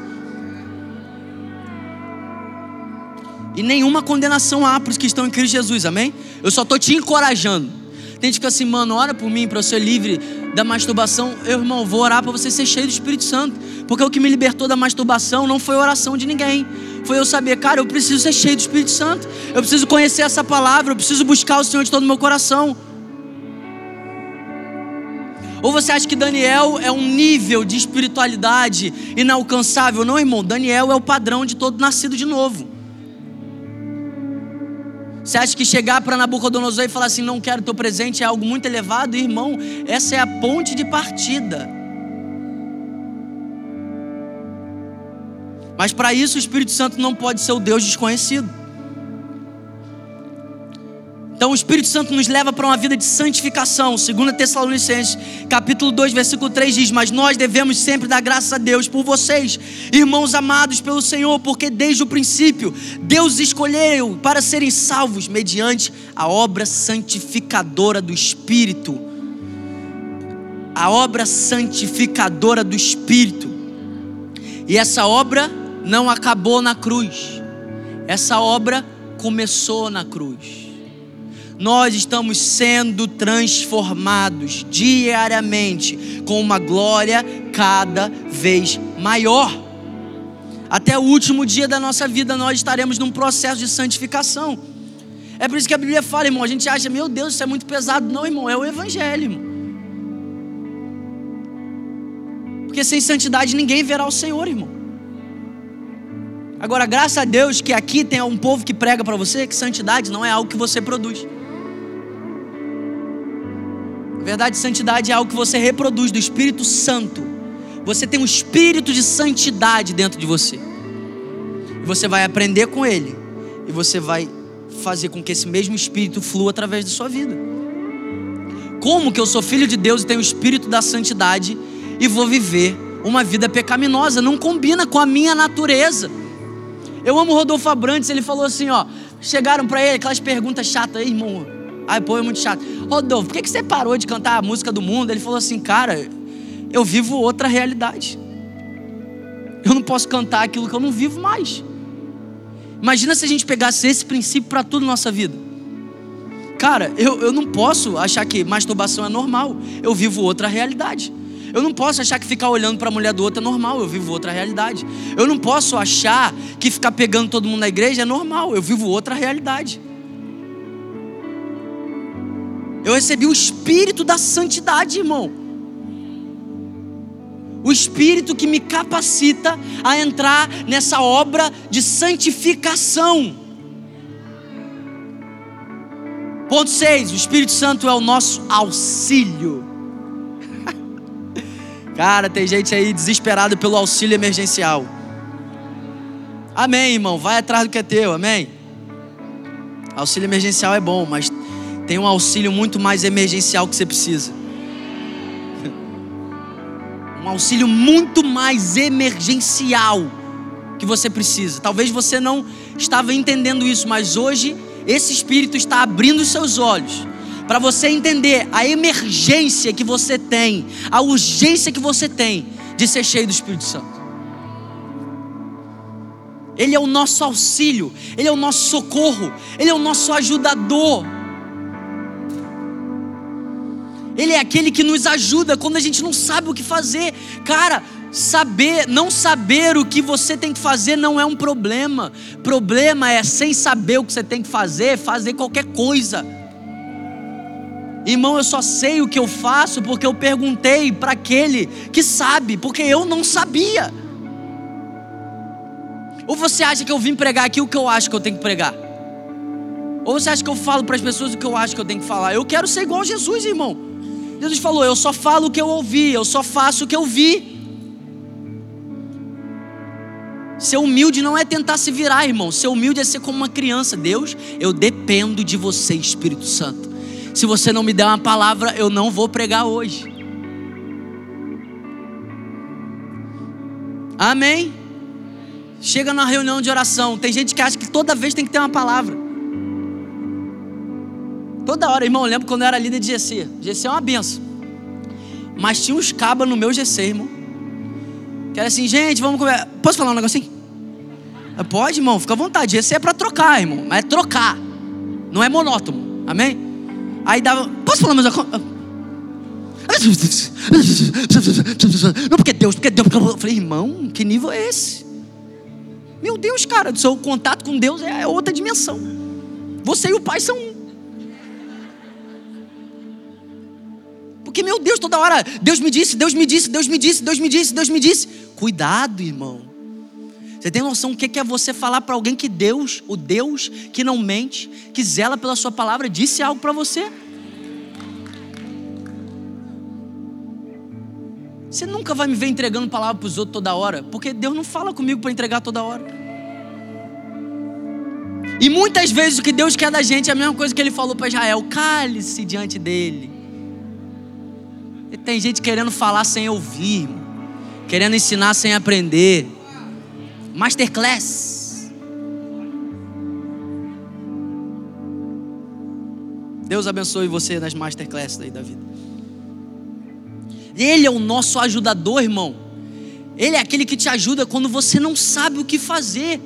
E nenhuma condenação há para os que estão em Cristo Jesus, amém? Eu só estou te encorajando. Tem gente que assim, mano, ora por mim para eu ser livre da masturbação. Eu, irmão, vou orar para você ser cheio do Espírito Santo. Porque o que me libertou da masturbação não foi oração de ninguém. Foi eu saber, cara, eu preciso ser cheio do Espírito Santo. Eu preciso conhecer essa palavra. Eu preciso buscar o Senhor de todo o meu coração. Ou você acha que Daniel é um nível de espiritualidade inalcançável? Não, irmão. Daniel é o padrão de todo nascido de novo. Você acha que chegar para Nabucodonosor e falar assim, não quero teu presente, é algo muito elevado? Irmão, essa é a ponte de partida. Mas para isso o Espírito Santo não pode ser o Deus desconhecido. Então o Espírito Santo nos leva para uma vida de santificação. 2 Tessalonicenses, capítulo 2, versículo 3 diz: "Mas nós devemos sempre dar graças a Deus por vocês, irmãos amados pelo Senhor, porque desde o princípio Deus escolheu para serem salvos mediante a obra santificadora do Espírito." A obra santificadora do Espírito. E essa obra não acabou na cruz. Essa obra começou na cruz nós estamos sendo transformados diariamente com uma glória cada vez maior. Até o último dia da nossa vida nós estaremos num processo de santificação. É por isso que a Bíblia fala, irmão. A gente acha, meu Deus, isso é muito pesado. Não, irmão, é o Evangelho, irmão. Porque sem santidade ninguém verá o Senhor, irmão. Agora, graças a Deus que aqui tem um povo que prega para você que santidade não é algo que você produz. Verdade, santidade é algo que você reproduz do Espírito Santo. Você tem um espírito de santidade dentro de você. E você vai aprender com ele. E você vai fazer com que esse mesmo espírito flua através da sua vida. Como que eu sou filho de Deus e tenho o espírito da santidade e vou viver uma vida pecaminosa? Não combina com a minha natureza. Eu amo Rodolfo Abrantes, ele falou assim, ó, chegaram para ele aquelas perguntas chatas, irmão. Ai, pô, é muito chato. Rodolfo, por que, que você parou de cantar a música do mundo? Ele falou assim, cara, eu vivo outra realidade. Eu não posso cantar aquilo que eu não vivo mais. Imagina se a gente pegasse esse princípio para tudo na nossa vida. Cara, eu, eu não posso achar que masturbação é normal. Eu vivo outra realidade. Eu não posso achar que ficar olhando para a mulher do outro é normal, eu vivo outra realidade. Eu não posso achar que ficar pegando todo mundo na igreja é normal, eu vivo outra realidade. Eu recebi o espírito da santidade, irmão. O espírito que me capacita a entrar nessa obra de santificação. Ponto 6: o Espírito Santo é o nosso auxílio. Cara, tem gente aí desesperada pelo auxílio emergencial. Amém, irmão. Vai atrás do que é teu, amém. Auxílio emergencial é bom, mas tem um auxílio muito mais emergencial que você precisa. Um auxílio muito mais emergencial que você precisa. Talvez você não estava entendendo isso, mas hoje esse Espírito está abrindo os seus olhos para você entender a emergência que você tem, a urgência que você tem de ser cheio do Espírito Santo. Ele é o nosso auxílio, Ele é o nosso socorro, Ele é o nosso ajudador. Ele é aquele que nos ajuda quando a gente não sabe o que fazer. Cara, saber, não saber o que você tem que fazer não é um problema. Problema é sem saber o que você tem que fazer, fazer qualquer coisa. Irmão, eu só sei o que eu faço porque eu perguntei para aquele que sabe, porque eu não sabia. Ou você acha que eu vim pregar aqui o que eu acho que eu tenho que pregar? Ou você acha que eu falo para as pessoas o que eu acho que eu tenho que falar? Eu quero ser igual a Jesus, irmão. Jesus falou: Eu só falo o que eu ouvi, eu só faço o que eu vi. Ser humilde não é tentar se virar, irmão. Ser humilde é ser como uma criança. Deus, eu dependo de você, Espírito Santo. Se você não me der uma palavra, eu não vou pregar hoje. Amém? Chega na reunião de oração, tem gente que acha que toda vez tem que ter uma palavra. Toda hora, irmão, eu lembro quando eu era líder de GC. GC é uma benção. Mas tinha uns cabas no meu GC, irmão. Que era assim, gente, vamos comer. Posso falar um negocinho? Pode, irmão, fica à vontade. GC é para trocar, irmão. Mas é trocar. Não é monótono. Amém? Aí dava. Posso falar mais uma coisa? Não, porque Deus, porque Deus. Porque eu falei, irmão, que nível é esse? Meu Deus, cara, o seu contato com Deus é outra dimensão. Você e o Pai são um. Porque, meu Deus, toda hora, Deus me disse, Deus me disse, Deus me disse, Deus me disse, Deus me disse. Cuidado, irmão. Você tem noção do que é você falar para alguém que Deus, o Deus que não mente, que zela pela sua palavra, disse algo para você? Você nunca vai me ver entregando palavra para os outros toda hora, porque Deus não fala comigo para entregar toda hora. E muitas vezes o que Deus quer da gente é a mesma coisa que ele falou para Israel: cale-se diante dele. E tem gente querendo falar sem ouvir, querendo ensinar sem aprender. Masterclass. Deus abençoe você nas masterclasses aí da vida. Ele é o nosso ajudador, irmão. Ele é aquele que te ajuda quando você não sabe o que fazer.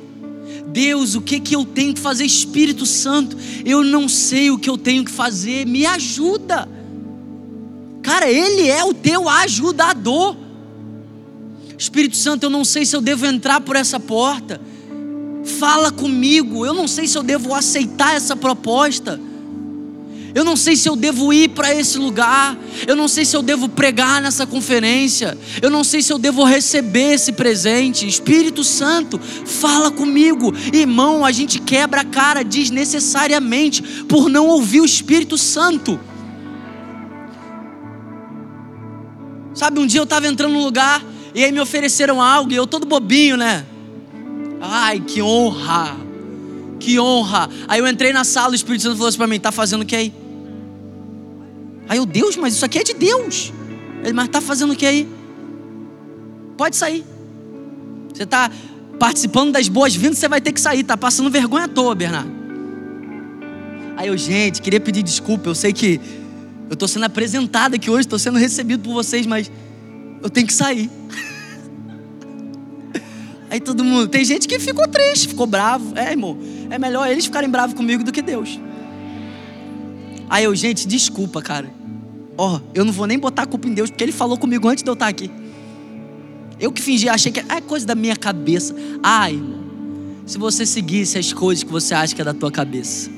Deus, o que que eu tenho que fazer? Espírito Santo, eu não sei o que eu tenho que fazer. Me ajuda. Cara, ele é o teu ajudador. Espírito Santo, eu não sei se eu devo entrar por essa porta. fala comigo. Eu não sei se eu devo aceitar essa proposta. Eu não sei se eu devo ir para esse lugar. Eu não sei se eu devo pregar nessa conferência. Eu não sei se eu devo receber esse presente. Espírito Santo, fala comigo. Irmão, a gente quebra a cara desnecessariamente por não ouvir o Espírito Santo. Sabe, um dia eu estava entrando num lugar e aí me ofereceram algo e eu todo bobinho, né? Ai, que honra! Que honra! Aí eu entrei na sala, o Espírito Santo falou assim para mim: tá fazendo o que aí? Aí eu, Deus, mas isso aqui é de Deus. Ele, mas tá fazendo o que aí? Pode sair. Você está participando das boas-vindas, você vai ter que sair. Tá passando vergonha à toa, Bernardo. Aí eu, gente, queria pedir desculpa. Eu sei que eu estou sendo apresentado aqui hoje, estou sendo recebido por vocês, mas eu tenho que sair. Aí todo mundo, tem gente que ficou triste, ficou bravo. É, irmão, é melhor eles ficarem bravos comigo do que Deus. Aí eu, gente, desculpa, cara. Ó, oh, eu não vou nem botar a culpa em Deus, porque Ele falou comigo antes de eu estar aqui. Eu que fingi, achei que é coisa da minha cabeça. Ai, irmão, se você seguisse as coisas que você acha que é da tua cabeça.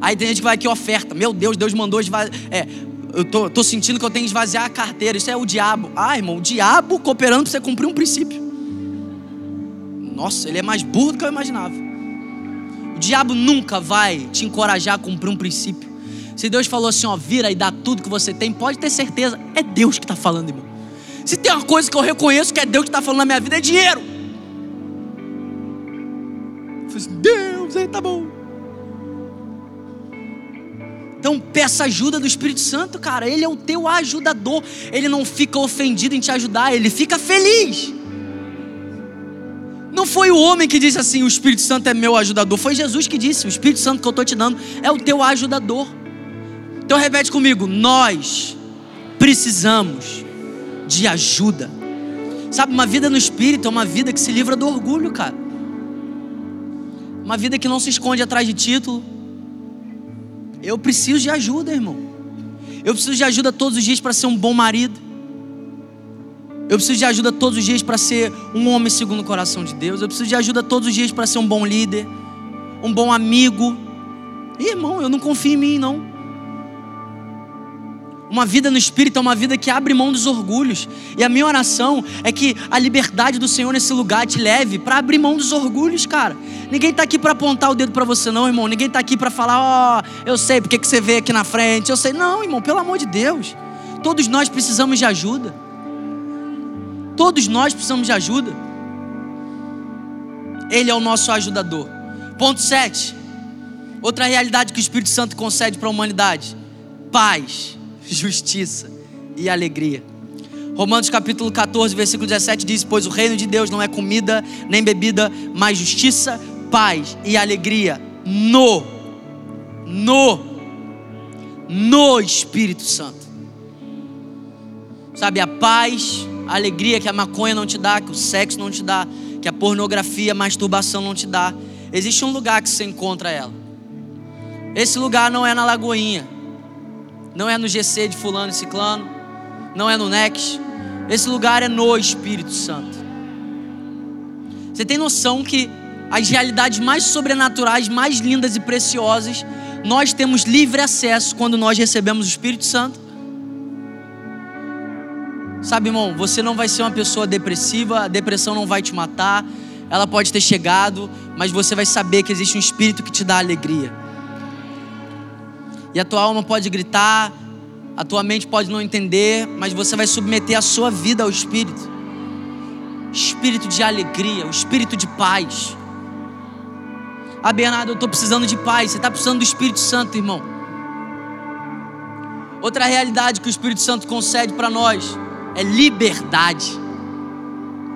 Aí tem gente que vai aqui oferta. Meu Deus, Deus mandou esvaziar. É, eu tô, tô sentindo que eu tenho que esvaziar a carteira. Isso é o diabo. Ah, irmão, o diabo cooperando para você cumprir um princípio. Nossa, ele é mais burro do que eu imaginava. O diabo nunca vai te encorajar a cumprir um princípio. Se Deus falou assim, ó, vira e dá tudo que você tem, pode ter certeza, é Deus que está falando, irmão. Se tem uma coisa que eu reconheço que é Deus que está falando na minha vida, é dinheiro. Eu falei assim, Deus, aí tá bom. Então peça ajuda do Espírito Santo, cara. Ele é o teu ajudador. Ele não fica ofendido em te ajudar, ele fica feliz. Não foi o homem que disse assim: o Espírito Santo é meu ajudador. Foi Jesus que disse: o Espírito Santo que eu estou te dando é o teu ajudador. Então repete comigo: nós precisamos de ajuda. Sabe, uma vida no Espírito é uma vida que se livra do orgulho, cara. Uma vida que não se esconde atrás de título. Eu preciso de ajuda, irmão. Eu preciso de ajuda todos os dias para ser um bom marido. Eu preciso de ajuda todos os dias para ser um homem segundo o coração de Deus. Eu preciso de ajuda todos os dias para ser um bom líder, um bom amigo. Irmão, eu não confio em mim, não. Uma vida no Espírito é uma vida que abre mão dos orgulhos. E a minha oração é que a liberdade do Senhor nesse lugar te leve para abrir mão dos orgulhos, cara. Ninguém está aqui para apontar o dedo para você, não, irmão. Ninguém está aqui para falar, ó, oh, eu sei porque que você veio aqui na frente. Eu sei. Não, irmão, pelo amor de Deus. Todos nós precisamos de ajuda. Todos nós precisamos de ajuda. Ele é o nosso ajudador. Ponto 7. Outra realidade que o Espírito Santo concede para a humanidade: paz, justiça e alegria. Romanos capítulo 14, versículo 17 diz: Pois o reino de Deus não é comida nem bebida, mas justiça, paz e alegria no, no, no Espírito Santo. Sabe, a paz, a alegria que a maconha não te dá, que o sexo não te dá, que a pornografia, a masturbação não te dá. Existe um lugar que você encontra ela. Esse lugar não é na Lagoinha, não é no GC de Fulano e Ciclano, não é no Next. Esse lugar é no Espírito Santo. Você tem noção que as realidades mais sobrenaturais, mais lindas e preciosas, nós temos livre acesso quando nós recebemos o Espírito Santo? Sabe, irmão, você não vai ser uma pessoa depressiva, a depressão não vai te matar, ela pode ter chegado, mas você vai saber que existe um espírito que te dá alegria. E a tua alma pode gritar, a tua mente pode não entender, mas você vai submeter a sua vida ao espírito. Espírito de alegria, o espírito de paz. Ah, Bernardo, eu estou precisando de paz. Você está precisando do Espírito Santo, irmão. Outra realidade que o Espírito Santo concede para nós é liberdade.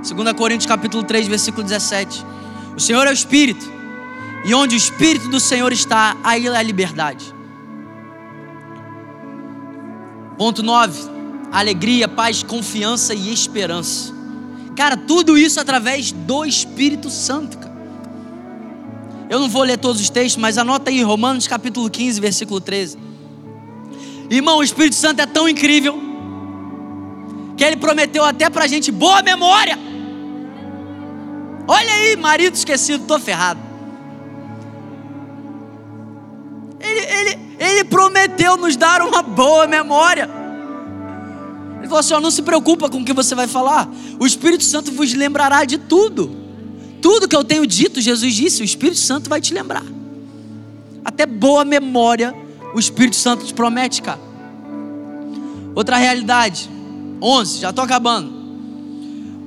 2 Coríntios capítulo 3, versículo 17. O Senhor é o Espírito, e onde o Espírito do Senhor está, aí é a liberdade. Ponto 9. Alegria, paz, confiança e esperança. Cara, tudo isso através do Espírito Santo. Cara. Eu não vou ler todos os textos, mas anota aí Romanos capítulo 15, versículo 13. Irmão, o Espírito Santo é tão incrível que Ele prometeu até para a gente boa memória. Olha aí, marido esquecido, tô ferrado. Ele, prometeu nos dar uma boa memória. Ele falou assim: não se preocupa com o que você vai falar. O Espírito Santo vos lembrará de tudo. Tudo que eu tenho dito, Jesus disse, o Espírito Santo vai te lembrar. Até boa memória o Espírito Santo te promete, cara. Outra realidade, 11, já estou acabando.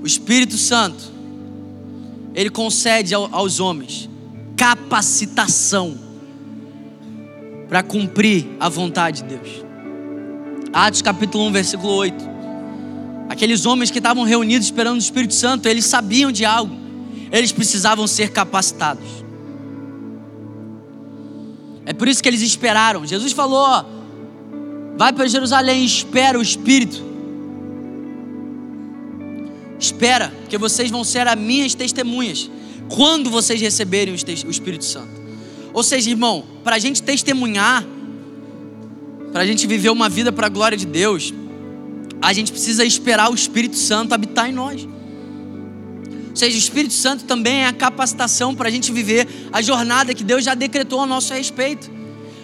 O Espírito Santo, ele concede aos homens capacitação para cumprir a vontade de Deus. Atos capítulo 1, versículo 8. Aqueles homens que estavam reunidos esperando o Espírito Santo, eles sabiam de algo, eles precisavam ser capacitados. É por isso que eles esperaram. Jesus falou: vai para Jerusalém, espera o Espírito. Espera, porque vocês vão ser as minhas testemunhas quando vocês receberem o Espírito Santo. Ou seja, irmão, para a gente testemunhar, para a gente viver uma vida para a glória de Deus, a gente precisa esperar o Espírito Santo habitar em nós. Ou seja, o Espírito Santo também é a capacitação para a gente viver a jornada que Deus já decretou a nosso respeito.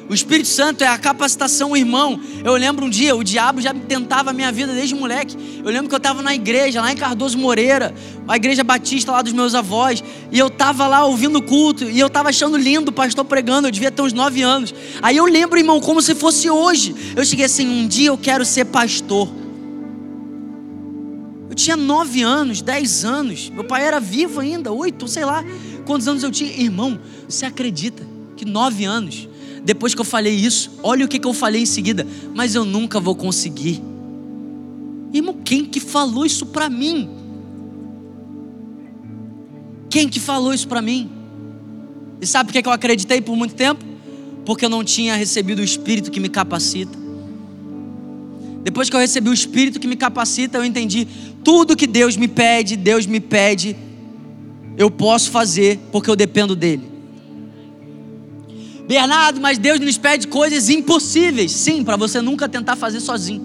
O Espírito Santo é a capacitação, irmão. Eu lembro um dia, o diabo já tentava a minha vida desde moleque. Eu lembro que eu estava na igreja, lá em Cardoso Moreira, a igreja batista lá dos meus avós, e eu estava lá ouvindo o culto, e eu estava achando lindo o pastor pregando, eu devia ter uns nove anos. Aí eu lembro, irmão, como se fosse hoje. Eu cheguei assim: um dia eu quero ser pastor. Eu tinha nove anos, dez anos, meu pai era vivo ainda, oito, sei lá quantos anos eu tinha. Irmão, você acredita que nove anos? Depois que eu falei isso, olha o que, que eu falei em seguida. Mas eu nunca vou conseguir. Irmão, quem que falou isso para mim? Quem que falou isso para mim? E sabe por que eu acreditei por muito tempo? Porque eu não tinha recebido o Espírito que me capacita. Depois que eu recebi o Espírito que me capacita, eu entendi tudo que Deus me pede, Deus me pede, eu posso fazer porque eu dependo dEle. Bernardo, mas Deus nos pede coisas impossíveis. Sim, para você nunca tentar fazer sozinho.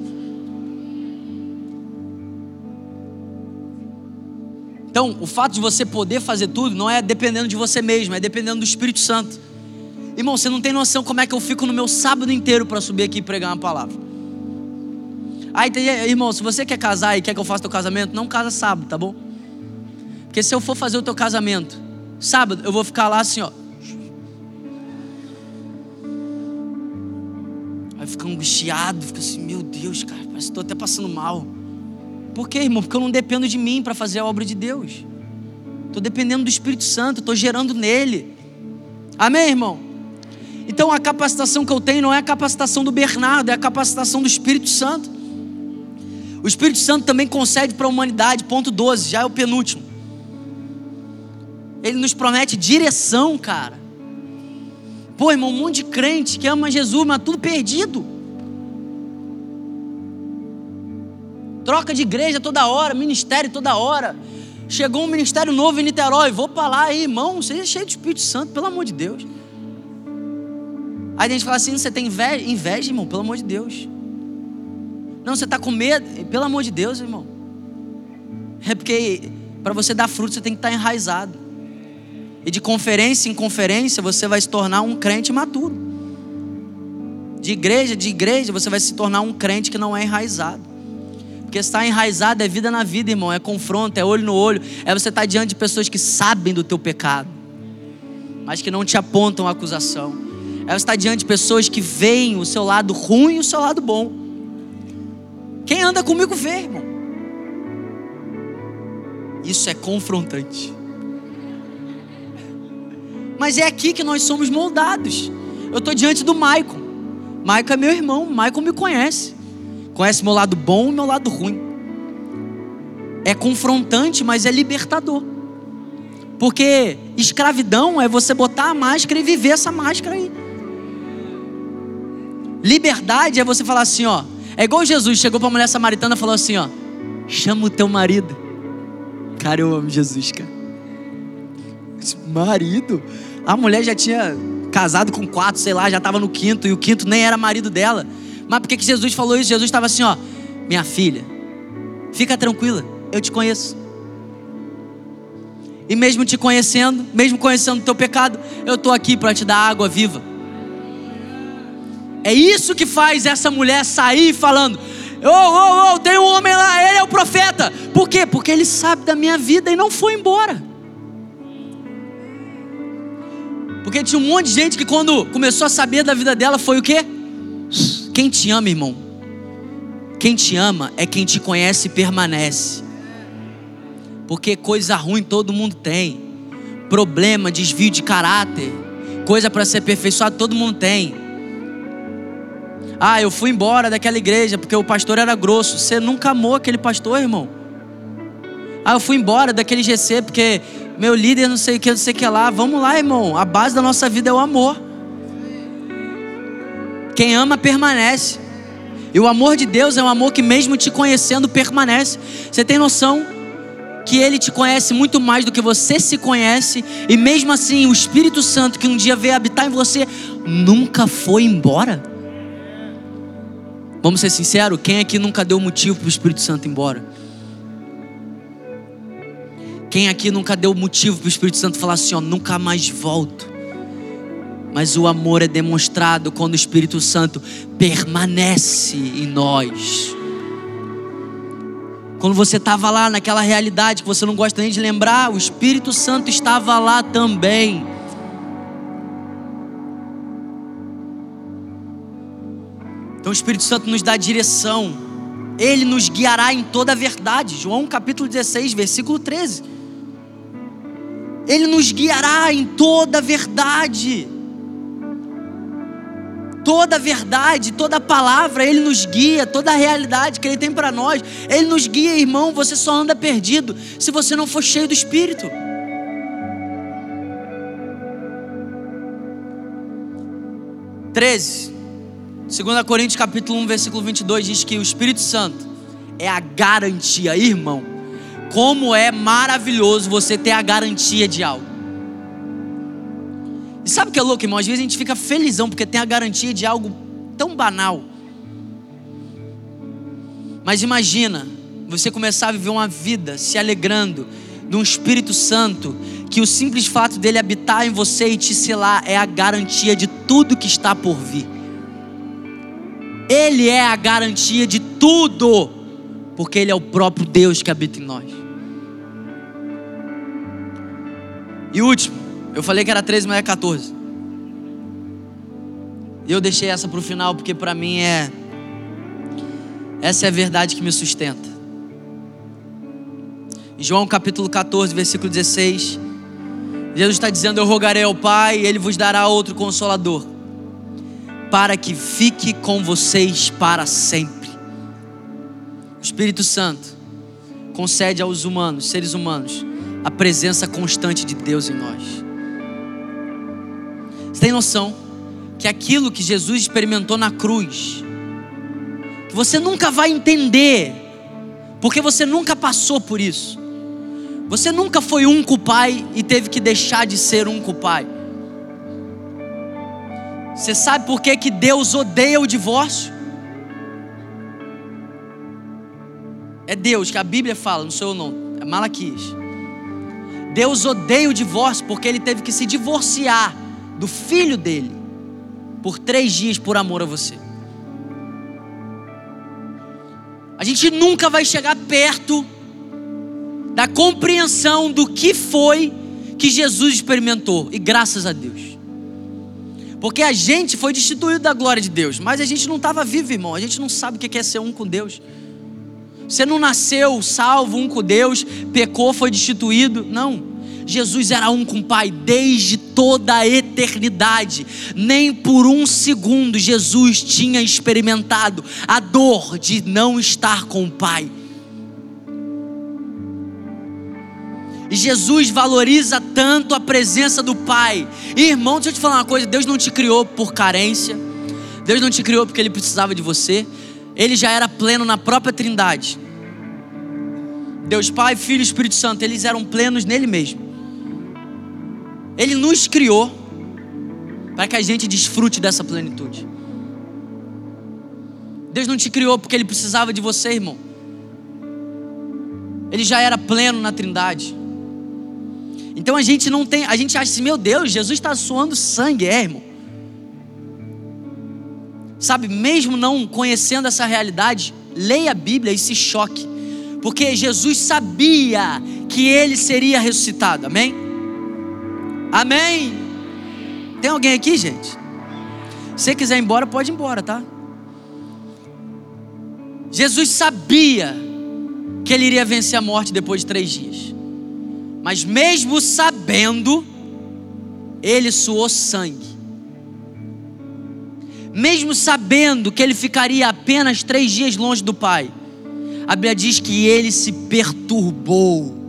Então, o fato de você poder fazer tudo não é dependendo de você mesmo, é dependendo do Espírito Santo. Irmão, você não tem noção como é que eu fico no meu sábado inteiro para subir aqui e pregar uma palavra. Aí, irmão, se você quer casar e quer que eu faça teu casamento, não casa sábado, tá bom? Porque se eu for fazer o teu casamento sábado, eu vou ficar lá assim, ó. Angustiado, fica assim, meu Deus, cara, parece que estou até passando mal. Por quê, irmão? Porque eu não dependo de mim para fazer a obra de Deus. Estou dependendo do Espírito Santo, estou gerando nele. Amém, irmão? Então a capacitação que eu tenho não é a capacitação do Bernardo, é a capacitação do Espírito Santo. O Espírito Santo também concede para a humanidade, ponto 12, já é o penúltimo. Ele nos promete direção, cara. Pô, irmão, um monte de crente que ama Jesus, mas tudo perdido. Troca de igreja toda hora, ministério toda hora. Chegou um ministério novo em Niterói, vou para lá aí, irmão, seja cheio do Espírito Santo, pelo amor de Deus. Aí a gente fala assim: você tem inveja, inveja, irmão, pelo amor de Deus. Não, você está com medo, pelo amor de Deus, irmão. É porque para você dar fruto você tem que estar tá enraizado. E de conferência em conferência você vai se tornar um crente maturo. De igreja, de igreja, você vai se tornar um crente que não é enraizado. Porque estar enraizado é vida na vida, irmão, é confronto, é olho no olho, é você estar diante de pessoas que sabem do teu pecado, mas que não te apontam a acusação. É você estar diante de pessoas que veem o seu lado ruim e o seu lado bom. Quem anda comigo vê, irmão. Isso é confrontante. Mas é aqui que nós somos moldados. Eu estou diante do Maicon. Maicon é meu irmão. Maicon me conhece. Conhece meu lado bom e meu lado ruim. É confrontante, mas é libertador. Porque escravidão é você botar a máscara e viver essa máscara aí. Liberdade é você falar assim, ó. É igual Jesus chegou para a mulher samaritana e falou assim, ó. Chama o teu marido. Cara, eu amo Jesus, cara. Marido? A mulher já tinha casado com quatro, sei lá, já estava no quinto, e o quinto nem era marido dela. Mas por que, que Jesus falou isso? Jesus estava assim, ó, minha filha, fica tranquila, eu te conheço. E mesmo te conhecendo, mesmo conhecendo o teu pecado, eu estou aqui para te dar água viva. É isso que faz essa mulher sair falando: Ô, ô, ô, tem um homem lá, ele é o profeta. Por quê? Porque ele sabe da minha vida e não foi embora. Porque tinha um monte de gente que quando começou a saber da vida dela foi o quê? Quem te ama, irmão? Quem te ama é quem te conhece e permanece. Porque coisa ruim todo mundo tem. Problema, desvio de caráter, coisa para ser aperfeiçoado todo mundo tem. Ah, eu fui embora daquela igreja porque o pastor era grosso. Você nunca amou aquele pastor, irmão? Ah, eu fui embora daquele GC porque meu líder não sei o que, não sei o que lá. Vamos lá, irmão. A base da nossa vida é o amor. Quem ama permanece. E o amor de Deus é um amor que, mesmo te conhecendo, permanece. Você tem noção que Ele te conhece muito mais do que você se conhece, e mesmo assim, o Espírito Santo que um dia veio habitar em você nunca foi embora? Vamos ser sinceros: quem aqui nunca deu motivo para o Espírito Santo ir embora? Quem aqui nunca deu motivo para o Espírito Santo falar assim: ó, nunca mais volto? Mas o amor é demonstrado quando o Espírito Santo permanece em nós. Quando você estava lá naquela realidade que você não gosta nem de lembrar, o Espírito Santo estava lá também. Então o Espírito Santo nos dá direção, ele nos guiará em toda a verdade. João capítulo 16, versículo 13. Ele nos guiará em toda a verdade toda a verdade, toda a palavra, Ele nos guia, toda a realidade que Ele tem para nós, Ele nos guia, irmão. Você só anda perdido se você não for cheio do Espírito. Treze, 2 Coríntios capítulo 1, versículo 22 diz que o Espírito Santo é a garantia, irmão. Como é maravilhoso você ter a garantia de algo. E sabe o que é louco, irmão? Às vezes a gente fica felizão porque tem a garantia de algo tão banal. Mas imagina você começar a viver uma vida se alegrando de um Espírito Santo que o simples fato dele habitar em você e te selar é a garantia de tudo que está por vir. Ele é a garantia de tudo, porque ele é o próprio Deus que habita em nós. E último, eu falei que era 13, mas é 14. E eu deixei essa para o final porque para mim é. Essa é a verdade que me sustenta. João capítulo 14, versículo 16. Jesus está dizendo: Eu rogarei ao Pai, e Ele vos dará outro consolador, para que fique com vocês para sempre. O Espírito Santo concede aos humanos, seres humanos, a presença constante de Deus em nós. Tem noção que aquilo que Jesus experimentou na cruz, que você nunca vai entender, porque você nunca passou por isso. Você nunca foi um com o pai e teve que deixar de ser um com o pai. Você sabe por que, que Deus odeia o divórcio? É Deus que a Bíblia fala, não sou eu não, é Malaquias. Deus odeia o divórcio porque ele teve que se divorciar do filho dele por três dias por amor a você. A gente nunca vai chegar perto da compreensão do que foi que Jesus experimentou, e graças a Deus. Porque a gente foi destituído da glória de Deus, mas a gente não estava vivo, irmão. A gente não sabe o que é ser um com Deus. Você não nasceu salvo, um com Deus, pecou, foi destituído. Não. Jesus era um com o Pai desde toda a eternidade. Nem por um segundo Jesus tinha experimentado a dor de não estar com o Pai. E Jesus valoriza tanto a presença do Pai. E, irmão, deixa eu te falar uma coisa: Deus não te criou por carência, Deus não te criou porque Ele precisava de você, Ele já era pleno na própria Trindade. Deus Pai, Filho e Espírito Santo, eles eram plenos nele mesmo. Ele nos criou para que a gente desfrute dessa plenitude. Deus não te criou porque Ele precisava de você, irmão. Ele já era pleno na Trindade. Então a gente não tem, a gente acha assim, meu Deus, Jesus está suando sangue, é, irmão. Sabe, mesmo não conhecendo essa realidade, leia a Bíblia e se choque, porque Jesus sabia que ele seria ressuscitado, amém? Amém? Tem alguém aqui, gente? Se quiser ir embora, pode ir embora, tá? Jesus sabia que ele iria vencer a morte depois de três dias. Mas mesmo sabendo, ele suou sangue. Mesmo sabendo que ele ficaria apenas três dias longe do Pai, a Bíblia diz que ele se perturbou.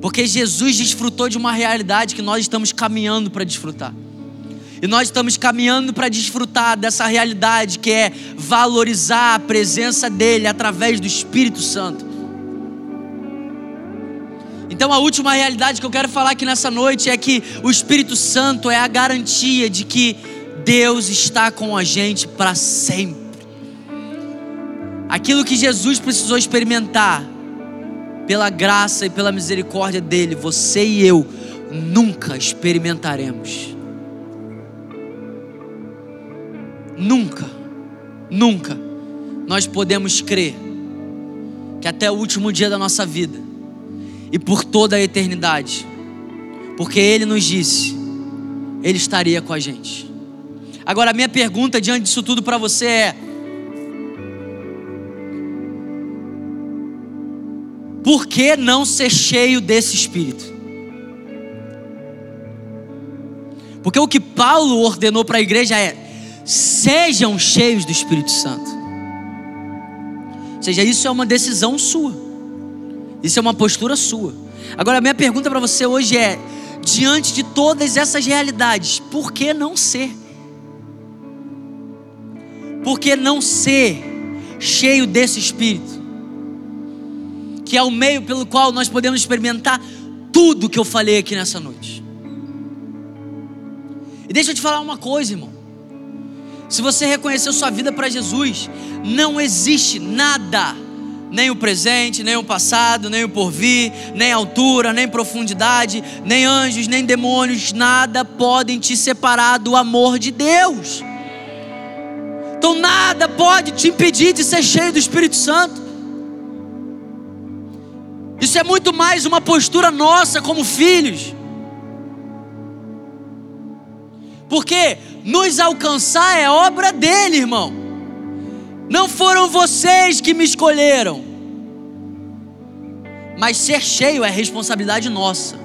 Porque Jesus desfrutou de uma realidade que nós estamos caminhando para desfrutar. E nós estamos caminhando para desfrutar dessa realidade que é valorizar a presença dele através do Espírito Santo. Então, a última realidade que eu quero falar aqui nessa noite é que o Espírito Santo é a garantia de que Deus está com a gente para sempre. Aquilo que Jesus precisou experimentar, pela graça e pela misericórdia dele, você e eu nunca experimentaremos. Nunca, nunca nós podemos crer que até o último dia da nossa vida e por toda a eternidade, porque Ele nos disse, Ele estaria com a gente. Agora, a minha pergunta diante disso tudo para você é: por que não ser cheio desse Espírito? Porque o que Paulo ordenou para a igreja é: sejam cheios do Espírito Santo. Ou seja, isso é uma decisão sua, isso é uma postura sua. Agora, a minha pergunta para você hoje é: diante de todas essas realidades, por que não ser? Por que não ser cheio desse Espírito? Que é o meio pelo qual nós podemos experimentar tudo que eu falei aqui nessa noite. E deixa eu te falar uma coisa, irmão. Se você reconheceu sua vida para Jesus, não existe nada, nem o presente, nem o passado, nem o porvir, nem altura, nem profundidade, nem anjos, nem demônios, nada podem te separar do amor de Deus. Então nada pode te impedir de ser cheio do Espírito Santo. Isso é muito mais uma postura nossa como filhos. Porque nos alcançar é obra dele, irmão. Não foram vocês que me escolheram. Mas ser cheio é responsabilidade nossa.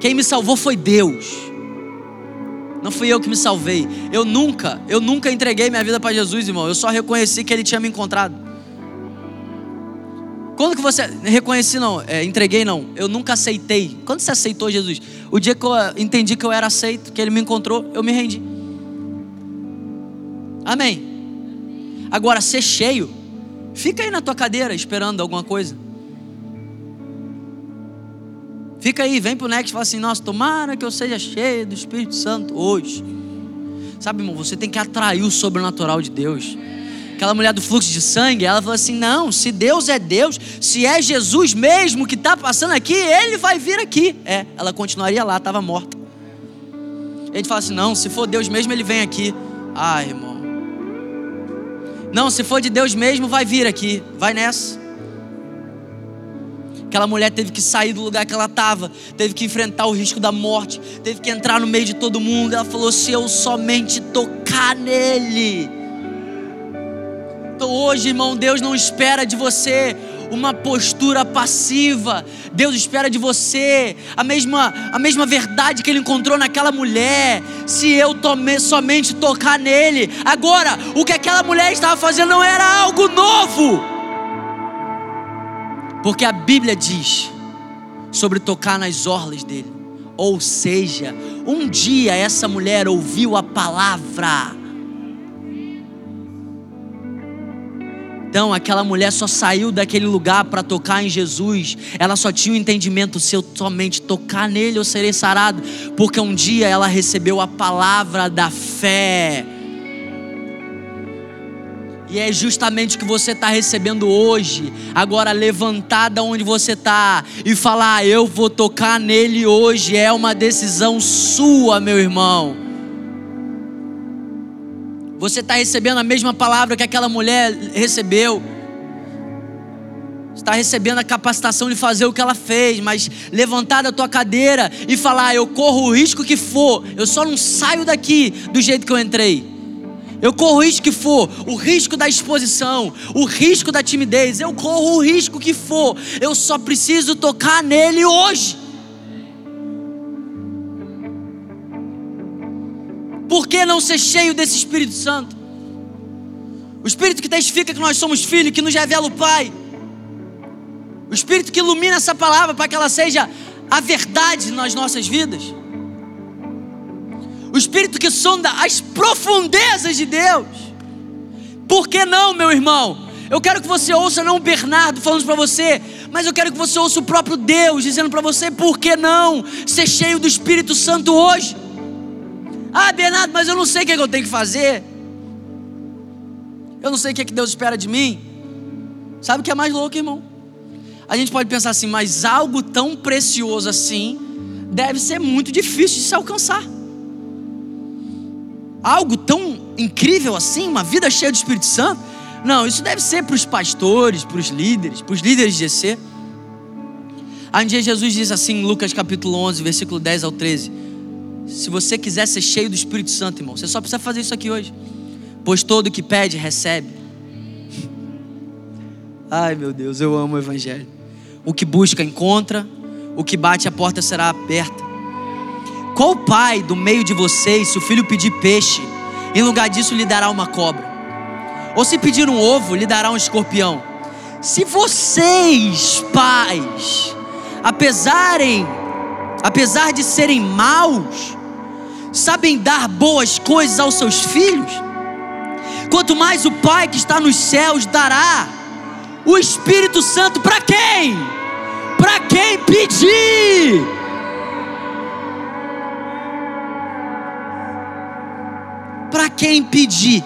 Quem me salvou foi Deus. Não fui eu que me salvei. Eu nunca, eu nunca entreguei minha vida para Jesus, irmão. Eu só reconheci que Ele tinha me encontrado. Quando que você reconheci não, é, entreguei não, eu nunca aceitei. Quando você aceitou Jesus? O dia que eu entendi que eu era aceito, que Ele me encontrou, eu me rendi. Amém. Agora ser cheio, fica aí na tua cadeira esperando alguma coisa. Fica aí, vem pro Next e fala assim: Nossa, tomara que eu seja cheio do Espírito Santo hoje. Sabe, irmão, você tem que atrair o sobrenatural de Deus aquela mulher do fluxo de sangue, ela falou assim: não, se Deus é Deus, se é Jesus mesmo que está passando aqui, ele vai vir aqui. É, ela continuaria lá, estava morta. A gente fala assim: não, se for Deus mesmo, ele vem aqui. Ah, irmão. Não, se for de Deus mesmo, vai vir aqui. Vai nessa. Aquela mulher teve que sair do lugar que ela estava, teve que enfrentar o risco da morte, teve que entrar no meio de todo mundo. Ela falou: se eu somente tocar nele hoje, irmão, Deus não espera de você uma postura passiva. Deus espera de você a mesma, a mesma verdade que ele encontrou naquela mulher. Se eu tome, somente tocar nele. Agora, o que aquela mulher estava fazendo não era algo novo. Porque a Bíblia diz sobre tocar nas orlas dele. Ou seja, um dia essa mulher ouviu a palavra Então, aquela mulher só saiu daquele lugar para tocar em Jesus. Ela só tinha o entendimento: se eu somente tocar nele, eu serei sarado. Porque um dia ela recebeu a palavra da fé. E é justamente o que você está recebendo hoje. Agora, levantada onde você está e falar: ah, Eu vou tocar nele hoje. É uma decisão sua, meu irmão. Você está recebendo a mesma palavra que aquela mulher recebeu. Está recebendo a capacitação de fazer o que ela fez, mas levantar da tua cadeira e falar: ah, Eu corro o risco que for, eu só não saio daqui do jeito que eu entrei. Eu corro o risco que for, o risco da exposição, o risco da timidez, eu corro o risco que for, eu só preciso tocar nele hoje. Por que não ser cheio desse Espírito Santo? O Espírito que testifica que nós somos filhos, que nos revela o Pai. O Espírito que ilumina essa palavra para que ela seja a verdade nas nossas vidas o Espírito que sonda as profundezas de Deus. Por que não, meu irmão? Eu quero que você ouça não o Bernardo falando para você, mas eu quero que você ouça o próprio Deus dizendo para você, por que não ser cheio do Espírito Santo hoje? Ah, Bernardo, mas eu não sei o que, é que eu tenho que fazer. Eu não sei o que, é que Deus espera de mim. Sabe o que é mais louco, irmão? A gente pode pensar assim, mas algo tão precioso assim deve ser muito difícil de se alcançar algo tão incrível assim, uma vida cheia do Espírito Santo. Não, isso deve ser para os pastores, para os líderes, para os líderes de GC. Um dia Jesus diz assim em Lucas capítulo 11, versículo 10 ao 13: Se você quiser ser cheio do Espírito Santo, irmão, você só precisa fazer isso aqui hoje. Pois todo que pede, recebe. Ai meu Deus, eu amo o Evangelho. O que busca, encontra. O que bate, a porta será aberta. Qual pai do meio de vocês, se o filho pedir peixe, em lugar disso lhe dará uma cobra? Ou se pedir um ovo, lhe dará um escorpião? Se vocês, pais, apesarem, apesar de serem maus, sabem dar boas coisas aos seus filhos, quanto mais o Pai que está nos céus dará o Espírito Santo para quem? Para quem pedir. para quem pedir.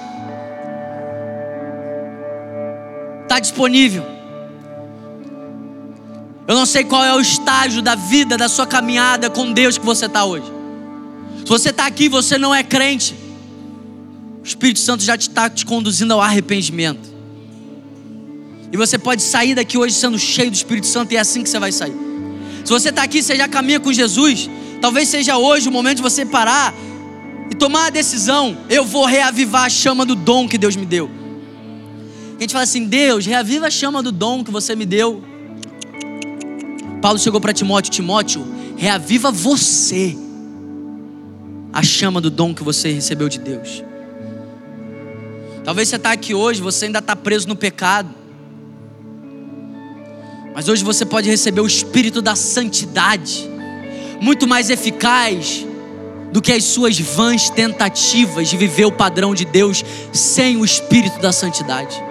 Está disponível. Eu não sei qual é o estágio da vida, da sua caminhada com Deus que você está hoje. Se você está aqui e você não é crente, o Espírito Santo já está te conduzindo ao arrependimento. E você pode sair daqui hoje sendo cheio do Espírito Santo, e é assim que você vai sair. Se você está aqui, você já caminha com Jesus, talvez seja hoje o momento de você parar e tomar a decisão, eu vou reavivar a chama do dom que Deus me deu. A gente fala assim: Deus, reaviva a chama do dom que você me deu. Paulo chegou para Timóteo: Timóteo, reaviva você a chama do dom que você recebeu de Deus. Talvez você está aqui hoje, você ainda está preso no pecado. Mas hoje você pode receber o espírito da santidade, muito mais eficaz do que as suas vãs tentativas de viver o padrão de Deus sem o espírito da santidade.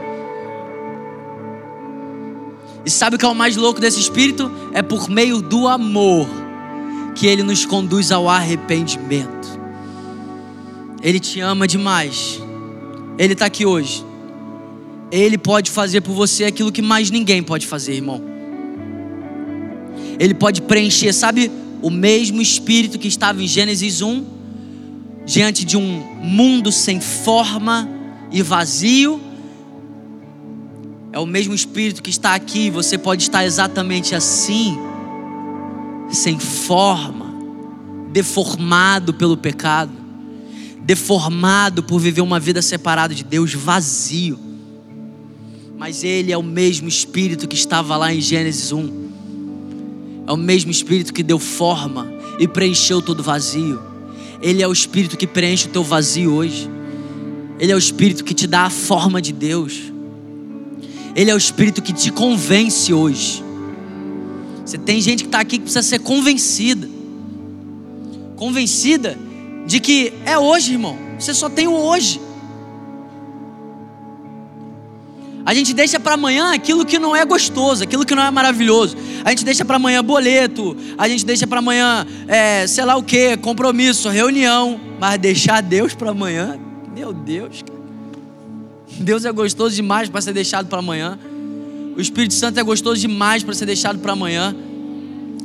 E sabe o que é o mais louco desse espírito? É por meio do amor que ele nos conduz ao arrependimento. Ele te ama demais. Ele está aqui hoje. Ele pode fazer por você aquilo que mais ninguém pode fazer, irmão. Ele pode preencher, sabe o mesmo Espírito que estava em Gênesis 1, diante de um mundo sem forma e vazio, é o mesmo Espírito que está aqui. Você pode estar exatamente assim, sem forma, deformado pelo pecado, deformado por viver uma vida separada de Deus, vazio. Mas Ele é o mesmo Espírito que estava lá em Gênesis 1 é o mesmo Espírito que deu forma e preencheu todo vazio. Ele é o Espírito que preenche o teu vazio hoje. Ele é o Espírito que te dá a forma de Deus. Ele é o Espírito que te convence hoje. Você tem gente que está aqui que precisa ser convencida. Convencida de que é hoje, irmão. Você só tem o hoje. A gente deixa para amanhã aquilo que não é gostoso, aquilo que não é maravilhoso. A gente deixa para amanhã boleto, a gente deixa para amanhã, é, sei lá o que, compromisso, reunião. Mas deixar Deus para amanhã, meu Deus, cara. Deus é gostoso demais para ser deixado para amanhã. O Espírito Santo é gostoso demais para ser deixado para amanhã.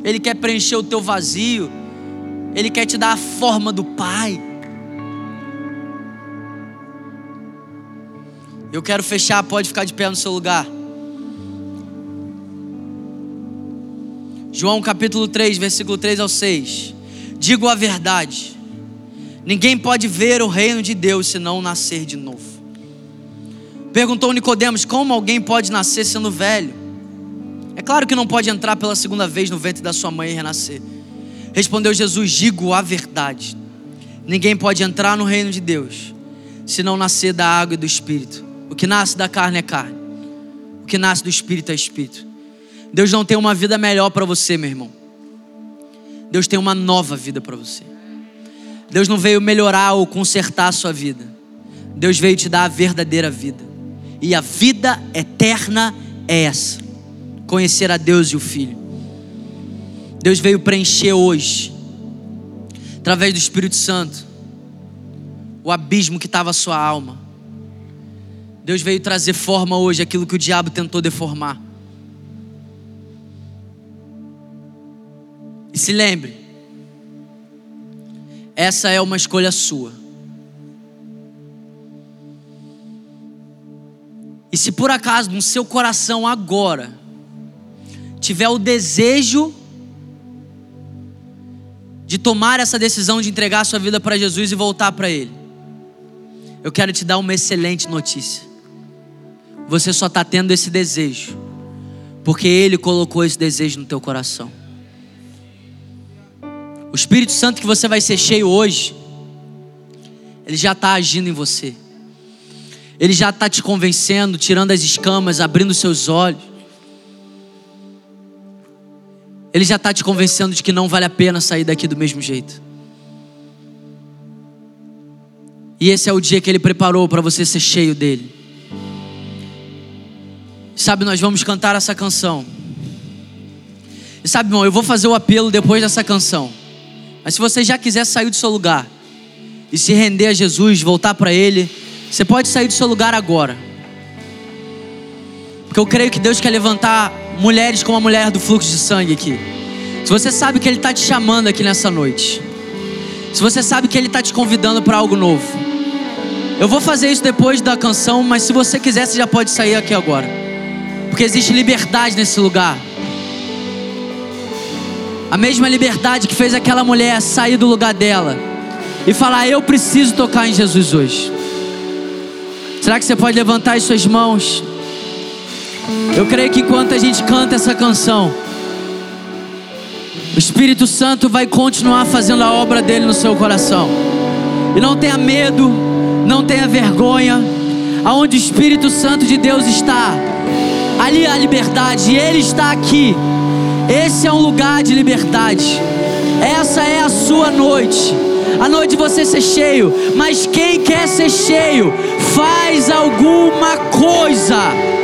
Ele quer preencher o teu vazio. Ele quer te dar a forma do Pai. Eu quero fechar, pode ficar de pé no seu lugar. João capítulo 3, versículo 3 ao 6. Digo a verdade: ninguém pode ver o reino de Deus se não nascer de novo. Perguntou Nicodemos: Como alguém pode nascer sendo velho? É claro que não pode entrar pela segunda vez no ventre da sua mãe e renascer. Respondeu Jesus: Digo a verdade. Ninguém pode entrar no reino de Deus se não nascer da água e do espírito. O que nasce da carne é carne. O que nasce do espírito é espírito. Deus não tem uma vida melhor para você, meu irmão. Deus tem uma nova vida para você. Deus não veio melhorar ou consertar a sua vida. Deus veio te dar a verdadeira vida. E a vida eterna é essa: conhecer a Deus e o Filho. Deus veio preencher hoje, através do Espírito Santo, o abismo que estava a sua alma. Deus veio trazer forma hoje aquilo que o diabo tentou deformar. E se lembre, essa é uma escolha sua. E se por acaso no seu coração agora tiver o desejo de tomar essa decisão de entregar a sua vida para Jesus e voltar para Ele, eu quero te dar uma excelente notícia. Você só está tendo esse desejo porque Ele colocou esse desejo no teu coração. O Espírito Santo que você vai ser cheio hoje, ele já está agindo em você. Ele já está te convencendo, tirando as escamas, abrindo seus olhos. Ele já está te convencendo de que não vale a pena sair daqui do mesmo jeito. E esse é o dia que Ele preparou para você ser cheio dele. Sabe, nós vamos cantar essa canção. E sabe, irmão, eu vou fazer o apelo depois dessa canção. Mas se você já quiser sair do seu lugar e se render a Jesus, voltar para Ele, você pode sair do seu lugar agora. Porque eu creio que Deus quer levantar mulheres como a mulher do fluxo de sangue aqui. Se você sabe que Ele está te chamando aqui nessa noite. Se você sabe que Ele está te convidando para algo novo. Eu vou fazer isso depois da canção, mas se você quiser, você já pode sair aqui agora. Porque existe liberdade nesse lugar. A mesma liberdade que fez aquela mulher sair do lugar dela e falar: Eu preciso tocar em Jesus hoje. Será que você pode levantar as suas mãos? Eu creio que enquanto a gente canta essa canção, o Espírito Santo vai continuar fazendo a obra dele no seu coração. E não tenha medo, não tenha vergonha. Aonde o Espírito Santo de Deus está, ali há liberdade, e Ele está aqui. Esse é um lugar de liberdade. Essa é a sua noite a noite você ser cheio. Mas quem quer ser cheio, faz alguma coisa.